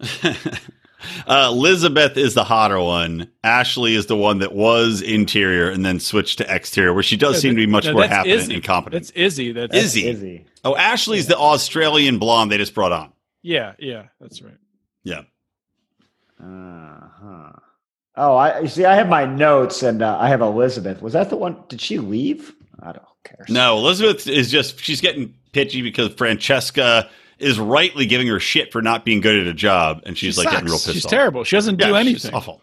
uh, Elizabeth is the hotter one. Ashley is the one that was interior and then switched to exterior, where she does
Yeah,
seem to be much
no,
more
that's
happening
Izzy.
and competent.
That's Izzy. That's
That's
Izzy.
Izzy.
oh, Ashley's the Australian blonde they just brought on.
yeah, yeah, that's right.
Yeah.
Uh-huh. Oh, I you see. I have my notes, and uh, I have Elizabeth. Was that the one? Did she leave? I don't care.
No, Elizabeth is just, she's getting pitchy because Francesca is rightly giving her shit for not being good at a job. And she's
She
like getting real
sucks.
pissed
She's
off.
terrible. She doesn't
Yeah,
do
she's
anything.
awful.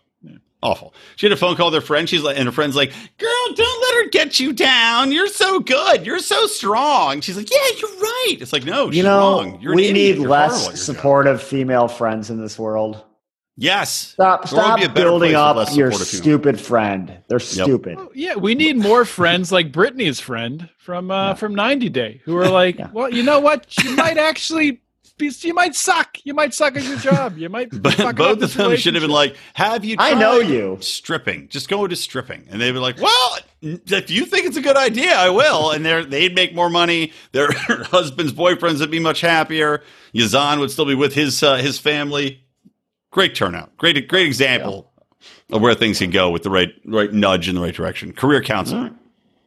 Awful. She had a phone call with her friend. She's like, and her friend's like, "Girl, don't let her get you down. You're so good. You're so strong." She's like, "Yeah, you're right." It's like, no, she's
you know,
wrong. You're
we need
You're horrible at
less
your job."
supportive female friends in this world.
Yes.
Stop,
The world would
stop
be a better
building
place with
up your
supportive female.
stupid friend. They're stupid.
Oh, yeah, we need more friends like Brittany's friend from uh,
Yeah.
from 90 Day who are like,
Yeah.
well, you know what? You might actually be, you might suck. You might suck at your job. You might. be
But
fucking up
both of them should have been like, "Have you?
I know you.
stripping. Just go to stripping." And they'd be like, "Well, if you think it's a good idea, I will." And they're they'd make more money. Their husbands, boyfriends would be much happier. Yazan would still be with his uh, his family. Great turnout. Great great example of where things can go with the right right nudge in the right direction. Career counseling.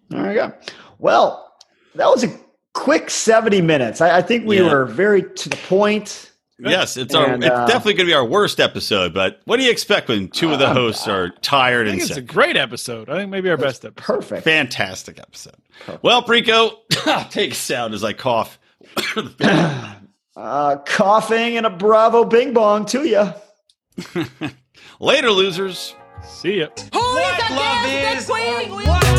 There you go. Well, that was a quick 70 minutes. I, I think we
Yeah.
were very to the point.
Yes, it's our it's
uh,
definitely going to be our worst episode. But what do you expect when two of the
Uh,
hosts are tired
I
and
think it's a great episode. I think maybe our best episode.
Perfect.
Fantastic episode. Well, Prico, take us out as I cough.
Uh, coughing and a bravo bing bong to you.
Later, losers.
See ya.
Who is the dance queen?